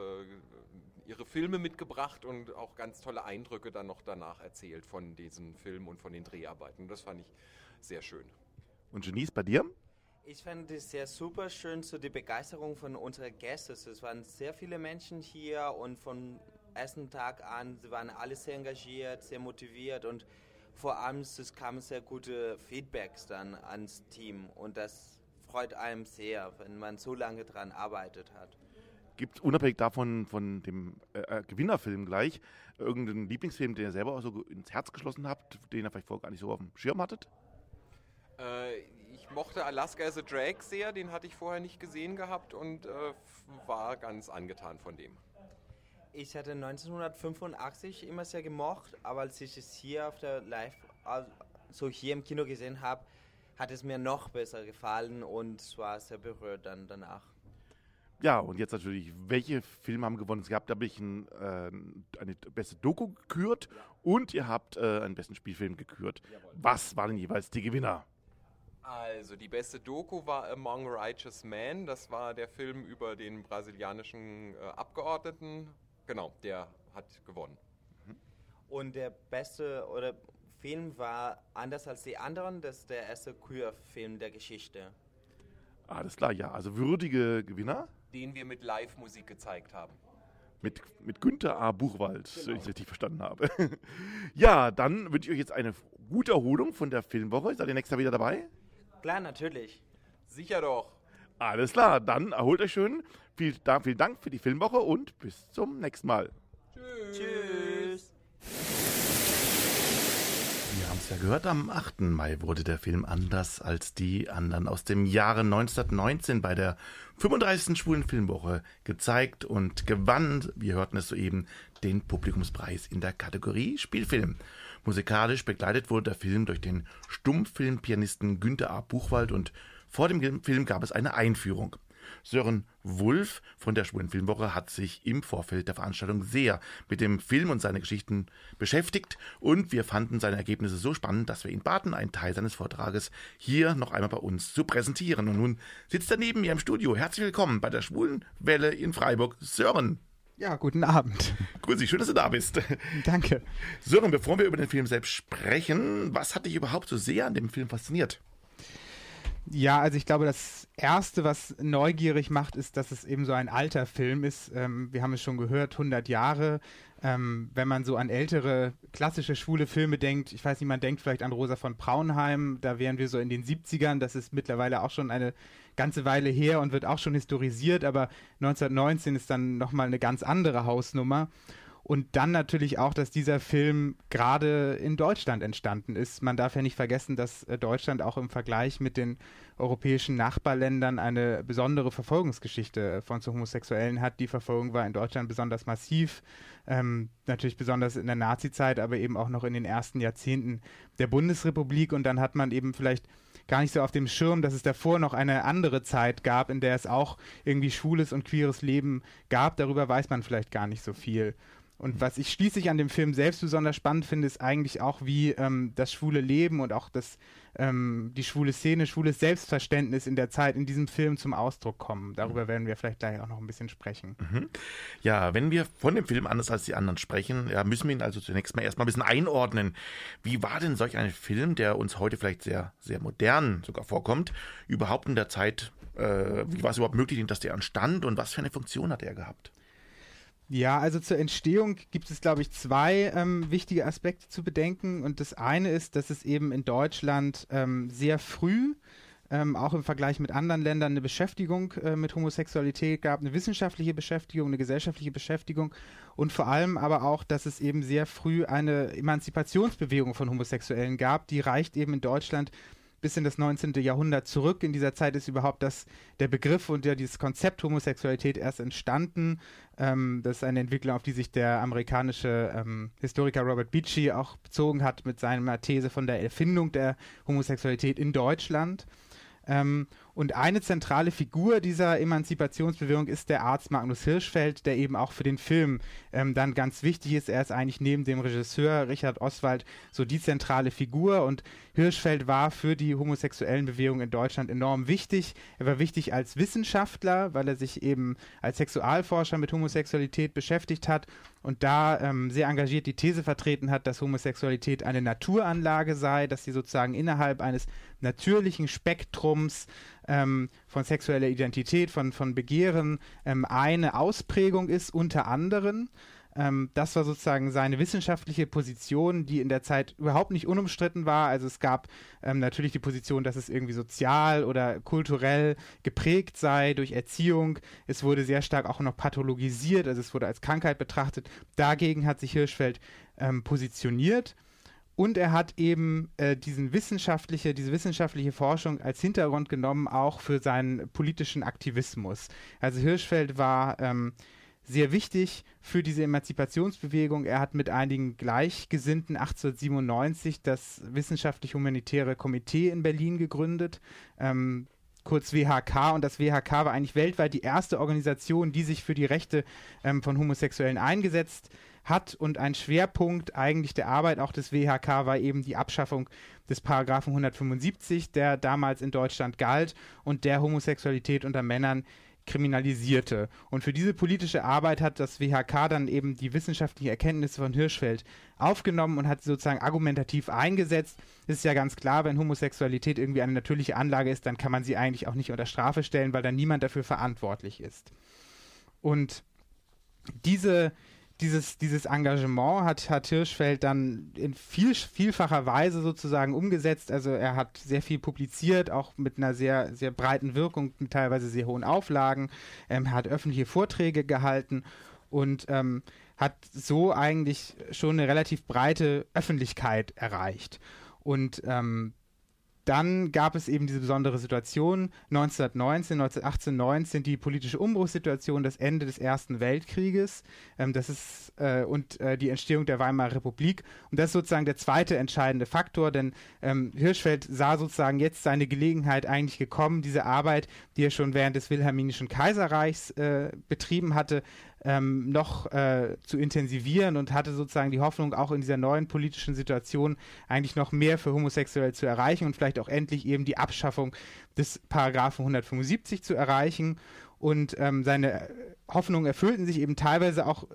ihre Filme mitgebracht und auch ganz tolle Eindrücke dann noch danach erzählt von diesen Filmen und von den Dreharbeiten. Das fand ich sehr schön. Und Genies bei dir? Ich fand es sehr super schön, so die Begeisterung von unseren Gästen. Es waren sehr viele Menschen hier und von ersten Tag an, sie waren alle sehr engagiert, sehr motiviert und vor allem es kamen sehr gute Feedbacks dann ans Team und das freut einem sehr, wenn man so lange dran arbeitet hat. Gibt unabhängig davon, von dem äh, äh, Gewinnerfilm gleich, irgendeinen Lieblingsfilm, den ihr selber auch so ins Herz geschlossen habt, den ihr vielleicht vorher gar nicht so auf dem Schirm hattet? Äh, ich mochte Alaska as a Drag sehr, den hatte ich vorher nicht gesehen gehabt und äh, war ganz angetan von dem. Ich hatte 1985 immer sehr gemocht, aber als ich es hier auf der Live, also so hier im Kino gesehen habe, hat es mir noch besser gefallen und war sehr berührt dann danach. Ja, und jetzt natürlich, welche Filme haben gewonnen? Es gab, da habe ich ein, äh, eine beste Doku gekürt und ihr habt äh, einen besten Spielfilm gekürt. Was waren jeweils die Gewinner? Also die beste Doku war Among Righteous Men. Das war der Film über den brasilianischen äh, Abgeordneten. Genau, der hat gewonnen. Und der beste oder Film war anders als die anderen, das ist der erste Queer-Film der Geschichte. Alles klar, ja. Also würdige Gewinner Den wir mit Live-Musik gezeigt haben. mit, mit Günther A. Buchwald, wenn ich richtig verstanden habe. [laughs] ja, dann wünsche ich euch jetzt eine gute Erholung von der Filmwoche. Seid ihr nächstes Mal wieder dabei? Klar, natürlich. Sicher doch. Alles klar, dann erholt euch schön. Vielen Dank, vielen Dank für die Filmwoche und bis zum nächsten Mal. Tschüss. Wir haben es ja gehört, am 8. Mai wurde der Film anders als die anderen aus dem Jahre 1919 bei der 35. Schwulen Filmwoche gezeigt und gewann, wir hörten es soeben, den Publikumspreis in der Kategorie Spielfilm. Musikalisch begleitet wurde der Film durch den Stummfilmpianisten Günther A. Buchwald und vor dem Film gab es eine Einführung. Sören Wulff von der Schwulen Filmwoche hat sich im Vorfeld der Veranstaltung sehr mit dem Film und seine Geschichten beschäftigt und wir fanden seine Ergebnisse so spannend, dass wir ihn baten, einen Teil seines Vortrages hier noch einmal bei uns zu präsentieren. Und nun sitzt er neben mir im Studio. Herzlich willkommen bei der Schwulen Welle in Freiburg, Sören. Ja, guten Abend. Grüß dich, schön, dass du da bist. Danke. Sören, bevor wir über den Film selbst sprechen, was hat dich überhaupt so sehr an dem Film fasziniert? Ja, also ich glaube, das Erste, was neugierig macht, ist, dass es eben so ein alter Film ist. Ähm, wir haben es schon gehört, 100 Jahre. Ähm, wenn man so an ältere, klassische, schwule Filme denkt, ich weiß nicht, man denkt vielleicht an Rosa von Braunheim, da wären wir so in den 70ern, das ist mittlerweile auch schon eine ganze Weile her und wird auch schon historisiert, aber 1919 ist dann nochmal eine ganz andere Hausnummer. Und dann natürlich auch, dass dieser Film gerade in Deutschland entstanden ist. Man darf ja nicht vergessen, dass äh, Deutschland auch im Vergleich mit den europäischen Nachbarländern eine besondere Verfolgungsgeschichte äh, von Homosexuellen hat. Die Verfolgung war in Deutschland besonders massiv, ähm, natürlich besonders in der Nazizeit, aber eben auch noch in den ersten Jahrzehnten der Bundesrepublik. Und dann hat man eben vielleicht gar nicht so auf dem Schirm, dass es davor noch eine andere Zeit gab, in der es auch irgendwie schwules und queeres Leben gab. Darüber weiß man vielleicht gar nicht so viel. Und was ich schließlich an dem Film selbst besonders spannend finde, ist eigentlich auch, wie ähm, das schwule Leben und auch das, ähm, die schwule Szene, schwules Selbstverständnis in der Zeit in diesem Film zum Ausdruck kommen. Darüber werden wir vielleicht gleich auch noch ein bisschen sprechen. Mhm. Ja, wenn wir von dem Film anders als die anderen sprechen, ja, müssen wir ihn also zunächst mal erstmal ein bisschen einordnen. Wie war denn solch ein Film, der uns heute vielleicht sehr, sehr modern sogar vorkommt, überhaupt in der Zeit, äh, wie war es überhaupt möglich, dass der entstand und was für eine Funktion hat er gehabt? Ja, also zur Entstehung gibt es, glaube ich, zwei ähm, wichtige Aspekte zu bedenken. Und das eine ist, dass es eben in Deutschland ähm, sehr früh, ähm, auch im Vergleich mit anderen Ländern, eine Beschäftigung äh, mit Homosexualität gab, eine wissenschaftliche Beschäftigung, eine gesellschaftliche Beschäftigung und vor allem aber auch, dass es eben sehr früh eine Emanzipationsbewegung von Homosexuellen gab. Die reicht eben in Deutschland bis in das 19. Jahrhundert zurück. In dieser Zeit ist überhaupt das, der Begriff und ja, dieses Konzept Homosexualität erst entstanden. Ähm, das ist eine Entwicklung, auf die sich der amerikanische ähm, Historiker Robert Beachy auch bezogen hat mit seiner These von der Erfindung der Homosexualität in Deutschland. Ähm, und eine zentrale Figur dieser Emanzipationsbewegung ist der Arzt Magnus Hirschfeld, der eben auch für den Film ähm, dann ganz wichtig ist. Er ist eigentlich neben dem Regisseur Richard Oswald so die zentrale Figur und Hirschfeld war für die homosexuellen Bewegungen in Deutschland enorm wichtig. Er war wichtig als Wissenschaftler, weil er sich eben als Sexualforscher mit Homosexualität beschäftigt hat und da ähm, sehr engagiert die These vertreten hat, dass Homosexualität eine Naturanlage sei, dass sie sozusagen innerhalb eines natürlichen Spektrums ähm, von sexueller Identität, von, von Begehren ähm, eine Ausprägung ist, unter anderem. Ähm, das war sozusagen seine wissenschaftliche Position, die in der Zeit überhaupt nicht unumstritten war. Also es gab ähm, natürlich die Position, dass es irgendwie sozial oder kulturell geprägt sei durch Erziehung. Es wurde sehr stark auch noch pathologisiert, also es wurde als Krankheit betrachtet. Dagegen hat sich Hirschfeld ähm, positioniert. Und er hat eben äh, diesen wissenschaftliche, diese wissenschaftliche Forschung als Hintergrund genommen, auch für seinen politischen Aktivismus. Also Hirschfeld war ähm, sehr wichtig für diese Emanzipationsbewegung. Er hat mit einigen Gleichgesinnten 1897 das Wissenschaftlich-Humanitäre Komitee in Berlin gegründet. Ähm, kurz WHK und das WHK war eigentlich weltweit die erste Organisation, die sich für die Rechte ähm, von Homosexuellen eingesetzt hat hat und ein Schwerpunkt eigentlich der Arbeit auch des WHK war eben die Abschaffung des Paragraphen 175, der damals in Deutschland galt und der Homosexualität unter Männern kriminalisierte. Und für diese politische Arbeit hat das WHK dann eben die wissenschaftlichen Erkenntnisse von Hirschfeld aufgenommen und hat sie sozusagen argumentativ eingesetzt. Es ist ja ganz klar, wenn Homosexualität irgendwie eine natürliche Anlage ist, dann kann man sie eigentlich auch nicht unter Strafe stellen, weil dann niemand dafür verantwortlich ist. Und diese, dieses, dieses Engagement hat, hat Hirschfeld dann in viel, vielfacher Weise sozusagen umgesetzt. Also er hat sehr viel publiziert, auch mit einer sehr, sehr breiten Wirkung, mit teilweise sehr hohen Auflagen. Ähm, hat öffentliche Vorträge gehalten und ähm, hat so eigentlich schon eine relativ breite Öffentlichkeit erreicht. Und ähm, dann gab es eben diese besondere Situation 1919, 1918, 19, die politische Umbruchssituation, das Ende des Ersten Weltkrieges, ähm, das ist äh, und äh, die Entstehung der Weimarer Republik. Und das ist sozusagen der zweite entscheidende Faktor, denn ähm, Hirschfeld sah sozusagen jetzt seine Gelegenheit eigentlich gekommen, diese Arbeit, die er schon während des Wilhelminischen Kaiserreichs äh, betrieben hatte, ähm, noch äh, zu intensivieren und hatte sozusagen die Hoffnung, auch in dieser neuen politischen Situation eigentlich noch mehr für Homosexuelle zu erreichen und vielleicht auch endlich eben die Abschaffung des Paragraphen 175 zu erreichen. Und ähm, seine Hoffnungen erfüllten sich eben teilweise auch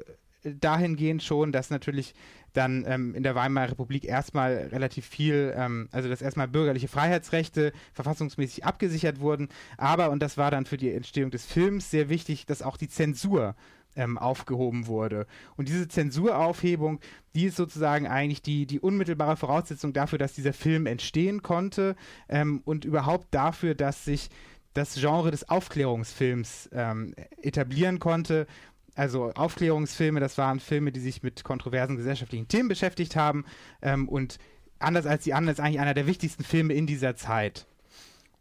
dahingehend schon, dass natürlich dann ähm, in der Weimarer Republik erstmal relativ viel, ähm, also dass erstmal bürgerliche Freiheitsrechte verfassungsmäßig abgesichert wurden, aber, und das war dann für die Entstehung des Films sehr wichtig, dass auch die Zensur ähm, aufgehoben wurde. Und diese Zensuraufhebung, die ist sozusagen eigentlich die, die unmittelbare Voraussetzung dafür, dass dieser Film entstehen konnte ähm, und überhaupt dafür, dass sich das Genre des Aufklärungsfilms ähm, etablieren konnte. Also Aufklärungsfilme, das waren Filme, die sich mit kontroversen gesellschaftlichen Themen beschäftigt haben ähm, und anders als die anderen ist eigentlich einer der wichtigsten Filme in dieser Zeit.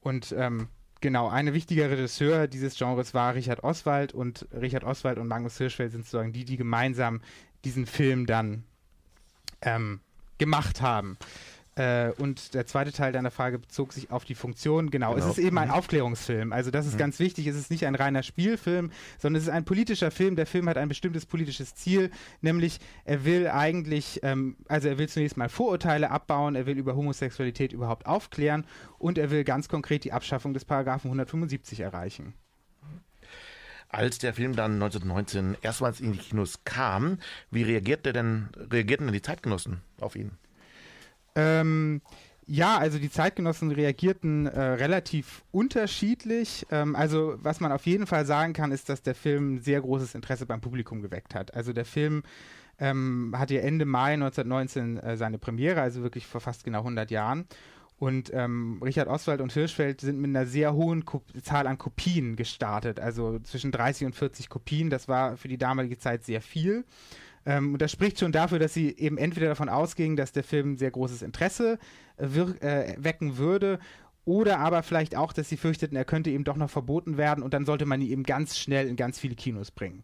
Und ähm, genau, ein wichtiger Regisseur dieses Genres war Richard Oswald und Richard Oswald und Magnus Hirschfeld sind sozusagen die, die gemeinsam diesen Film dann ähm, gemacht haben. Äh, und der zweite Teil deiner Frage bezog sich auf die Funktion. Genau, genau. es ist eben ein mhm. Aufklärungsfilm. Also das ist mhm. ganz wichtig. Es ist nicht ein reiner Spielfilm, sondern es ist ein politischer Film. Der Film hat ein bestimmtes politisches Ziel, nämlich er will eigentlich, ähm, also er will zunächst mal Vorurteile abbauen, er will über Homosexualität überhaupt aufklären und er will ganz konkret die Abschaffung des Paragraphen 175 erreichen. Als der Film dann 1919 erstmals in die Kinos kam, wie reagierte denn, reagierten denn die Zeitgenossen auf ihn? Ähm, ja, also die Zeitgenossen reagierten äh, relativ unterschiedlich. Ähm, also was man auf jeden Fall sagen kann, ist, dass der Film sehr großes Interesse beim Publikum geweckt hat. Also der Film ähm, hatte ja Ende Mai 1919 äh, seine Premiere, also wirklich vor fast genau 100 Jahren. Und ähm, Richard Oswald und Hirschfeld sind mit einer sehr hohen Ko Zahl an Kopien gestartet, also zwischen 30 und 40 Kopien. Das war für die damalige Zeit sehr viel. Ähm, und das spricht schon dafür, dass sie eben entweder davon ausgingen, dass der Film sehr großes Interesse äh, äh, wecken würde oder aber vielleicht auch, dass sie fürchteten, er könnte eben doch noch verboten werden und dann sollte man ihn eben ganz schnell in ganz viele Kinos bringen.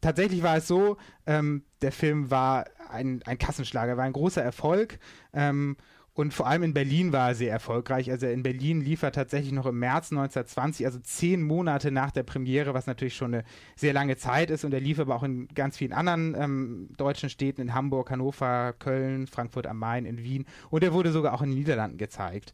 Tatsächlich war es so, ähm, der Film war ein, ein Kassenschlager, war ein großer Erfolg. Ähm, und vor allem in Berlin war er sehr erfolgreich. Also in Berlin lief er tatsächlich noch im März 1920, also zehn Monate nach der Premiere, was natürlich schon eine sehr lange Zeit ist. Und er lief aber auch in ganz vielen anderen ähm, deutschen Städten, in Hamburg, Hannover, Köln, Frankfurt am Main, in Wien. Und er wurde sogar auch in den Niederlanden gezeigt.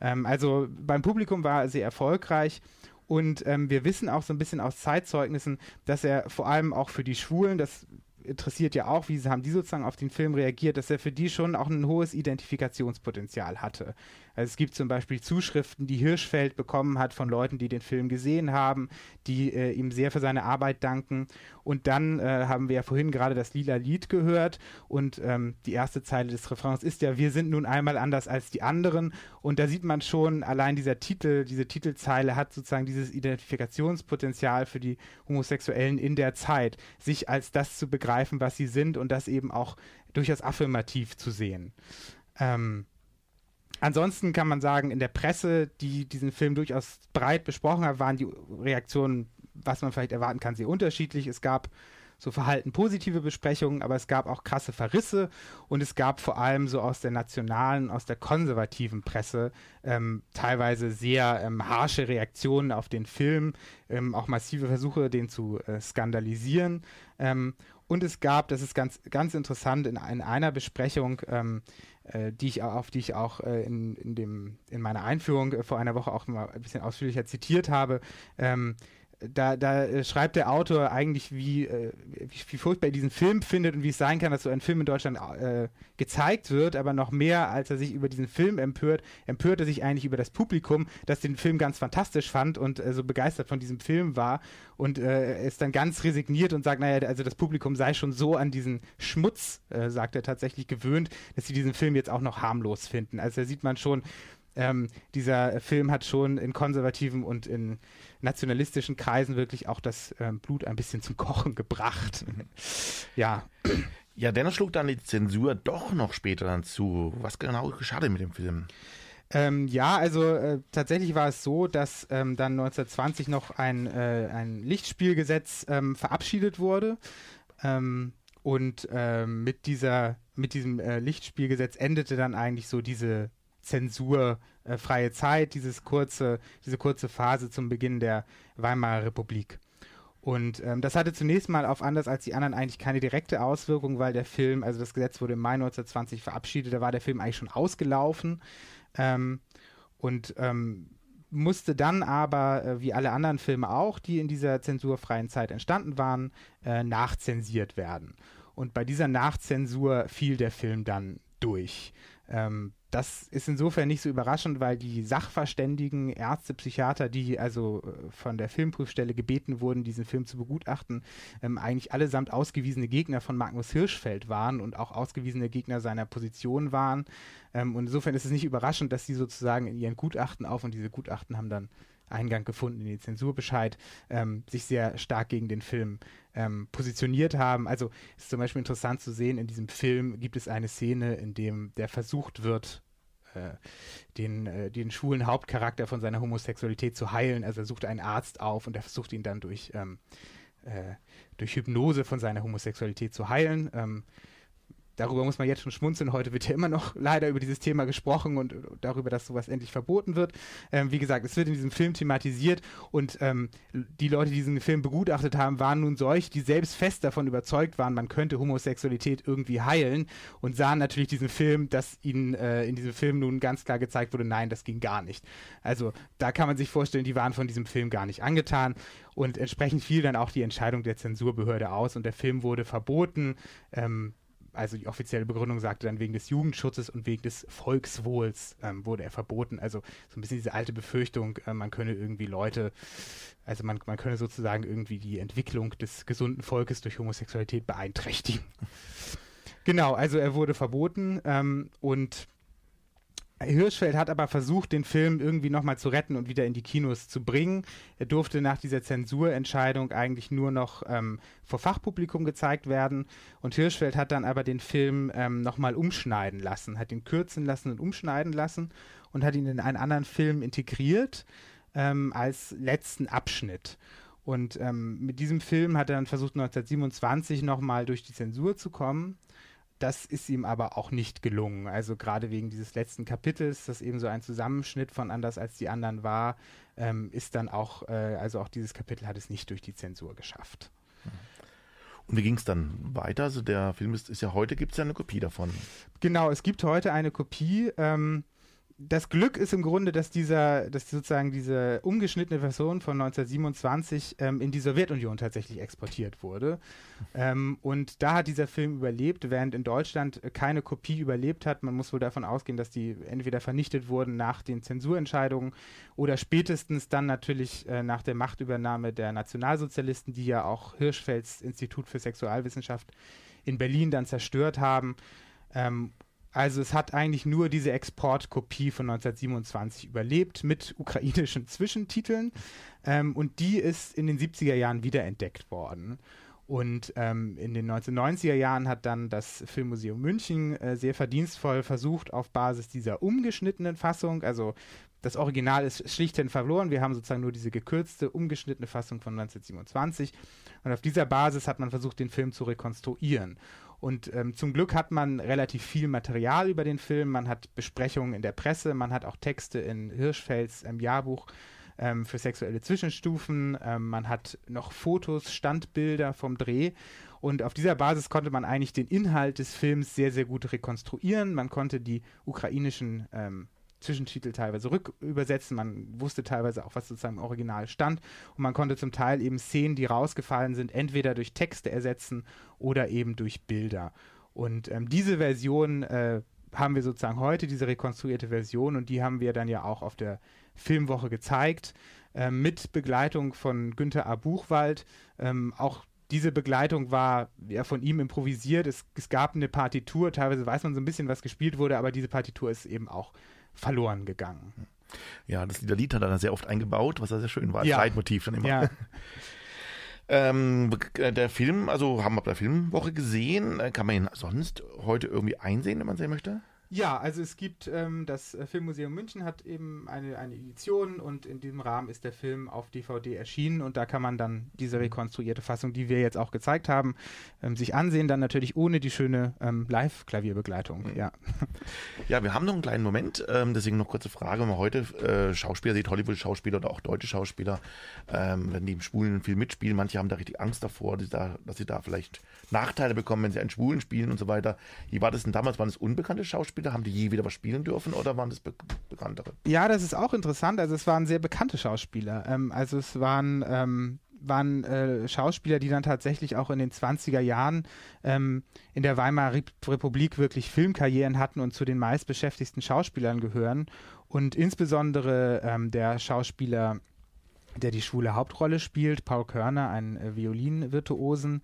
Ähm, also beim Publikum war er sehr erfolgreich. Und ähm, wir wissen auch so ein bisschen aus Zeitzeugnissen, dass er vor allem auch für die Schwulen, das interessiert ja auch, wie haben die sozusagen auf den Film reagiert, dass er für die schon auch ein hohes Identifikationspotenzial hatte. Also es gibt zum Beispiel Zuschriften, die Hirschfeld bekommen hat von Leuten, die den Film gesehen haben, die äh, ihm sehr für seine Arbeit danken. Und dann äh, haben wir ja vorhin gerade das lila Lied gehört und ähm, die erste Zeile des Refrains ist ja, wir sind nun einmal anders als die anderen. Und da sieht man schon, allein dieser Titel, diese Titelzeile hat sozusagen dieses Identifikationspotenzial für die Homosexuellen in der Zeit, sich als das zu begreifen, was sie sind und das eben auch durchaus affirmativ zu sehen. Ähm, Ansonsten kann man sagen, in der Presse, die diesen Film durchaus breit besprochen hat, waren die Reaktionen, was man vielleicht erwarten kann, sehr unterschiedlich. Es gab so verhalten positive Besprechungen, aber es gab auch krasse Verrisse und es gab vor allem so aus der nationalen, aus der konservativen Presse ähm, teilweise sehr ähm, harsche Reaktionen auf den Film, ähm, auch massive Versuche, den zu äh, skandalisieren. Ähm, und es gab, das ist ganz, ganz interessant, in, in einer Besprechung, ähm, äh, die ich, auf die ich auch äh, in, in, dem, in meiner Einführung äh, vor einer Woche auch mal ein bisschen ausführlicher zitiert habe, ähm, da, da äh, schreibt der Autor eigentlich, wie, äh, wie, wie, furchtbar er diesen Film findet und wie es sein kann, dass so ein Film in Deutschland äh, gezeigt wird, aber noch mehr, als er sich über diesen Film empört, empört er sich eigentlich über das Publikum, das den Film ganz fantastisch fand und äh, so begeistert von diesem Film war und äh, ist dann ganz resigniert und sagt, naja, also das Publikum sei schon so an diesen Schmutz, äh, sagt er tatsächlich, gewöhnt, dass sie diesen Film jetzt auch noch harmlos finden. Also da sieht man schon, ähm, dieser Film hat schon in konservativen und in nationalistischen Kreisen wirklich auch das ähm, Blut ein bisschen zum Kochen gebracht. [laughs] ja. Ja, dennoch schlug dann die Zensur doch noch später dann zu. Was genau geschah denn mit dem Film? Ähm, ja, also äh, tatsächlich war es so, dass ähm, dann 1920 noch ein, äh, ein Lichtspielgesetz ähm, verabschiedet wurde. Ähm, und ähm, mit dieser, mit diesem äh, Lichtspielgesetz endete dann eigentlich so diese zensurfreie Zeit, dieses kurze, diese kurze Phase zum Beginn der Weimarer Republik. Und ähm, das hatte zunächst mal auf anders als die anderen eigentlich keine direkte Auswirkung, weil der Film, also das Gesetz wurde im Mai 1920 verabschiedet, da war der Film eigentlich schon ausgelaufen. Ähm, und ähm, musste dann aber, äh, wie alle anderen Filme auch, die in dieser zensurfreien Zeit entstanden waren, äh, nachzensiert werden. Und bei dieser Nachzensur fiel der Film dann durch. Ähm, das ist insofern nicht so überraschend, weil die Sachverständigen, Ärzte, Psychiater, die also äh, von der Filmprüfstelle gebeten wurden, diesen Film zu begutachten, ähm, eigentlich allesamt ausgewiesene Gegner von Magnus Hirschfeld waren und auch ausgewiesene Gegner seiner Position waren. Ähm, und insofern ist es nicht überraschend, dass sie sozusagen in ihren Gutachten auf und diese Gutachten haben dann Eingang gefunden in den Zensurbescheid, ähm, sich sehr stark gegen den Film ähm, positioniert haben. Also ist zum Beispiel interessant zu sehen, in diesem Film gibt es eine Szene, in dem der versucht wird, äh, den, äh, den schwulen Hauptcharakter von seiner Homosexualität zu heilen. Also er sucht einen Arzt auf und er versucht ihn dann durch, ähm, äh, durch Hypnose von seiner Homosexualität zu heilen. Ähm, darüber muss man jetzt schon schmunzeln. Heute wird ja immer noch [laughs] leider über dieses Thema gesprochen und darüber, dass sowas endlich verboten wird. Ähm, wie gesagt, es wird in diesem Film thematisiert und ähm, die Leute, die diesen Film begutachtet haben, waren nun solch, die selbst fest davon überzeugt waren, man könnte Homosexualität irgendwie heilen und sahen natürlich diesen Film, dass ihnen äh, in diesem Film nun ganz klar gezeigt wurde, nein, das ging gar nicht. Also da kann man sich vorstellen, die waren von diesem Film gar nicht angetan und entsprechend fiel dann auch die Entscheidung der Zensurbehörde aus und der Film wurde verboten. Ähm, also die offizielle Begründung sagte dann wegen des Jugendschutzes und wegen des Volkswohls ähm, wurde er verboten. Also so ein bisschen diese alte Befürchtung, äh, man könne irgendwie Leute, also man, man könne sozusagen irgendwie die Entwicklung des gesunden Volkes durch Homosexualität beeinträchtigen. [laughs] genau, also er wurde verboten ähm, und Hirschfeld hat aber versucht, den Film irgendwie nochmal zu retten und wieder in die Kinos zu bringen. Er durfte nach dieser Zensurentscheidung eigentlich nur noch ähm, vor Fachpublikum gezeigt werden. Und Hirschfeld hat dann aber den Film ähm, nochmal umschneiden lassen, hat ihn kürzen lassen und umschneiden lassen und hat ihn in einen anderen Film integriert ähm, als letzten Abschnitt. Und ähm, mit diesem Film hat er dann versucht, 1927 nochmal durch die Zensur zu kommen. Das ist ihm aber auch nicht gelungen. Also gerade wegen dieses letzten Kapitels, das eben so ein Zusammenschnitt von anders als die anderen war, ähm, ist dann auch, äh, also auch dieses Kapitel hat es nicht durch die Zensur geschafft. Und wie ging es dann weiter? Also der Film ist, ist ja heute, gibt es ja eine Kopie davon. Genau, es gibt heute eine Kopie. Ähm, das Glück ist im Grunde, dass dieser, dass sozusagen diese umgeschnittene Version von 1927 ähm, in die Sowjetunion tatsächlich exportiert wurde. Ähm, und da hat dieser Film überlebt, während in Deutschland keine Kopie überlebt hat. Man muss wohl davon ausgehen, dass die entweder vernichtet wurden nach den Zensurentscheidungen oder spätestens dann natürlich äh, nach der Machtübernahme der Nationalsozialisten, die ja auch Hirschfelds Institut für Sexualwissenschaft in Berlin dann zerstört haben. Ähm, also es hat eigentlich nur diese Exportkopie von 1927 überlebt mit ukrainischen [laughs] Zwischentiteln ähm, und die ist in den 70er Jahren wiederentdeckt worden. Und ähm, in den 1990er Jahren hat dann das Filmmuseum München äh, sehr verdienstvoll versucht, auf Basis dieser umgeschnittenen Fassung, also das Original ist schlichthin verloren, wir haben sozusagen nur diese gekürzte, umgeschnittene Fassung von 1927 und auf dieser Basis hat man versucht, den Film zu rekonstruieren. Und ähm, zum Glück hat man relativ viel Material über den Film. Man hat Besprechungen in der Presse, man hat auch Texte in Hirschfelds ähm, Jahrbuch ähm, für sexuelle Zwischenstufen. Ähm, man hat noch Fotos, Standbilder vom Dreh. Und auf dieser Basis konnte man eigentlich den Inhalt des Films sehr, sehr gut rekonstruieren. Man konnte die ukrainischen ähm, Zwischentitel teilweise rückübersetzen. Man wusste teilweise auch, was sozusagen im Original stand. Und man konnte zum Teil eben Szenen, die rausgefallen sind, entweder durch Texte ersetzen oder eben durch Bilder. Und ähm, diese Version äh, haben wir sozusagen heute, diese rekonstruierte Version, und die haben wir dann ja auch auf der Filmwoche gezeigt, äh, mit Begleitung von Günther A. Buchwald. Ähm, auch diese Begleitung war ja von ihm improvisiert. Es, es, gab eine Partitur, teilweise weiß man so ein bisschen, was gespielt wurde, aber diese Partitur ist eben auch verloren gegangen. Ja, das Lied hat er dann sehr oft eingebaut, was ja sehr schön war, als ja. Leitmotiv dann immer. Ja. [laughs] ähm, der Film, also haben wir bei der Filmwoche gesehen, kann man ihn sonst heute irgendwie einsehen, wenn man sehen möchte? Ja, also es gibt, ähm, das äh, Filmmuseum München hat eben eine, eine Edition und in diesem Rahmen ist der Film auf DVD erschienen und da kann man dann diese rekonstruierte Fassung, die wir jetzt auch gezeigt haben, ähm, sich ansehen, dann natürlich ohne die schöne ähm, Live-Klavierbegleitung, mhm. ja. [laughs] Ja, wir haben noch einen kleinen Moment, ähm, deswegen noch kurze Frage, wenn man heute äh, Schauspieler sieht, Hollywood-Schauspieler oder auch deutsche Schauspieler, ähm, wenn die im Schwulen viel mitspielen, manche haben da richtig Angst davor, dass sie da, dass sie da vielleicht Nachteile bekommen, wenn sie einen Schwulen spielen und so weiter. Wie war das denn damals? Waren es unbekannte Schauspieler? Schauspieler? Haben die je wieder was spielen dürfen oder waren das be bekanntere? Ja, das ist auch interessant. Also es waren sehr bekannte Schauspieler. Ähm, also es waren ähm, waren äh, Schauspieler, die dann tatsächlich auch in den 20er Jahren ähm, in der Weimarer Republik wirklich Filmkarrieren hatten und zu den meistbeschäftigten Schauspielern gehören. Und insbesondere ähm, der Schauspieler, der die schwule Hauptrolle spielt, Paul Körner, ein äh, Violinvirtuosen,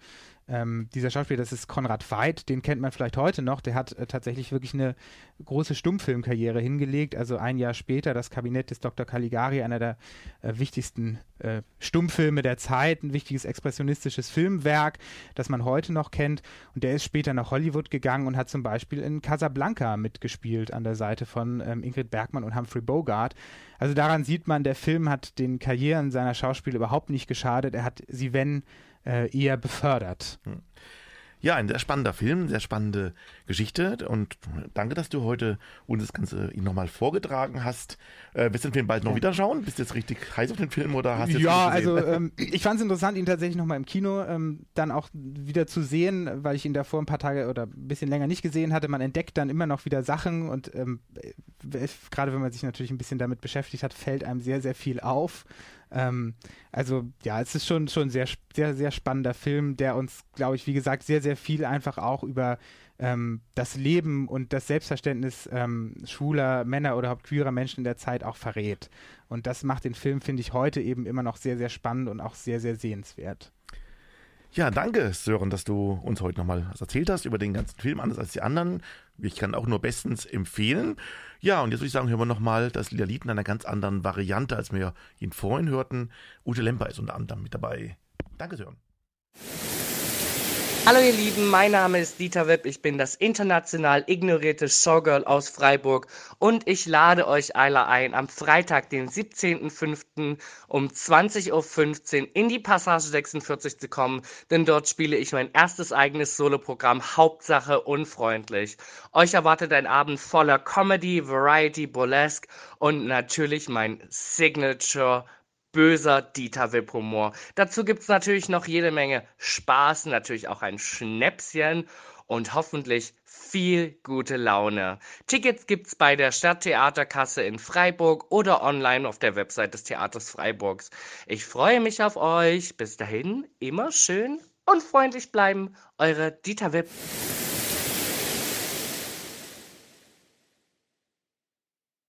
ähm, dieser Schauspieler, das ist Konrad Veit, den kennt man vielleicht heute noch. Der hat äh, tatsächlich wirklich eine große Stummfilmkarriere hingelegt. Also ein Jahr später das Kabinett des Dr. Caligari, einer der äh, wichtigsten äh, Stummfilme der Zeit, ein wichtiges expressionistisches Filmwerk, das man heute noch kennt. Und der ist später nach Hollywood gegangen und hat zum Beispiel in Casablanca mitgespielt an der Seite von ähm, Ingrid Bergmann und Humphrey Bogart. Also daran sieht man, der Film hat den Karrieren seiner Schauspieler überhaupt nicht geschadet. Er hat sie, wenn äh, eher befördert. Hm. Ja, ein sehr spannender Film, sehr spannende Geschichte und danke, dass du heute uns das Ganze nochmal vorgetragen hast. Äh, wirst du den Film bald noch ja. wieder schauen? Bist du jetzt richtig heiß auf den Film oder hast du jetzt Ja, also [laughs] ähm, ich fand es interessant, ihn tatsächlich nochmal im Kino ähm, dann auch wieder zu sehen, weil ich ihn davor ein paar Tage oder ein bisschen länger nicht gesehen hatte. Man entdeckt dann immer noch wieder Sachen und ähm, gerade wenn man sich natürlich ein bisschen damit beschäftigt hat, fällt einem sehr, sehr viel auf. Ähm, also ja, es ist schon schon sehr sehr sehr spannender Film, der uns, glaube ich, wie gesagt, sehr sehr viel einfach auch über ähm, das Leben und das Selbstverständnis ähm, schwuler Männer oder überhaupt queerer Menschen in der Zeit auch verrät. Und das macht den Film, finde ich, heute eben immer noch sehr, sehr spannend und auch sehr, sehr sehenswert. Ja, danke, Sören, dass du uns heute nochmal was erzählt hast über den ganzen Film, anders als die anderen. Ich kann auch nur bestens empfehlen. Ja, und jetzt würde ich sagen, hören wir nochmal das Lied in einer ganz anderen Variante, als wir ihn vorhin hörten. Ute Lemper ist unter anderem mit dabei. Danke, Sören. Hallo ihr Lieben, mein Name ist Dieter Wipp, ich bin das international ignorierte Showgirl aus Freiburg und ich lade euch alle ein, am Freitag, den 17.05. um 20.15 Uhr in die Passage 46 zu kommen, denn dort spiele ich mein erstes eigenes Soloprogramm Hauptsache unfreundlich. Euch erwartet ein Abend voller Comedy, Variety, Burlesque und natürlich mein Signature böser Dieter Wipp-Humor. Dazu gibt es natürlich noch jede Menge Spaß, natürlich auch ein Schnäpschen und hoffentlich viel gute Laune. Tickets gibt's bei der Stadttheaterkasse in Freiburg oder online auf der Website des Theaters Freiburgs. Ich freue mich auf euch. Bis dahin immer schön und freundlich bleiben. Eure Dieter Wipp.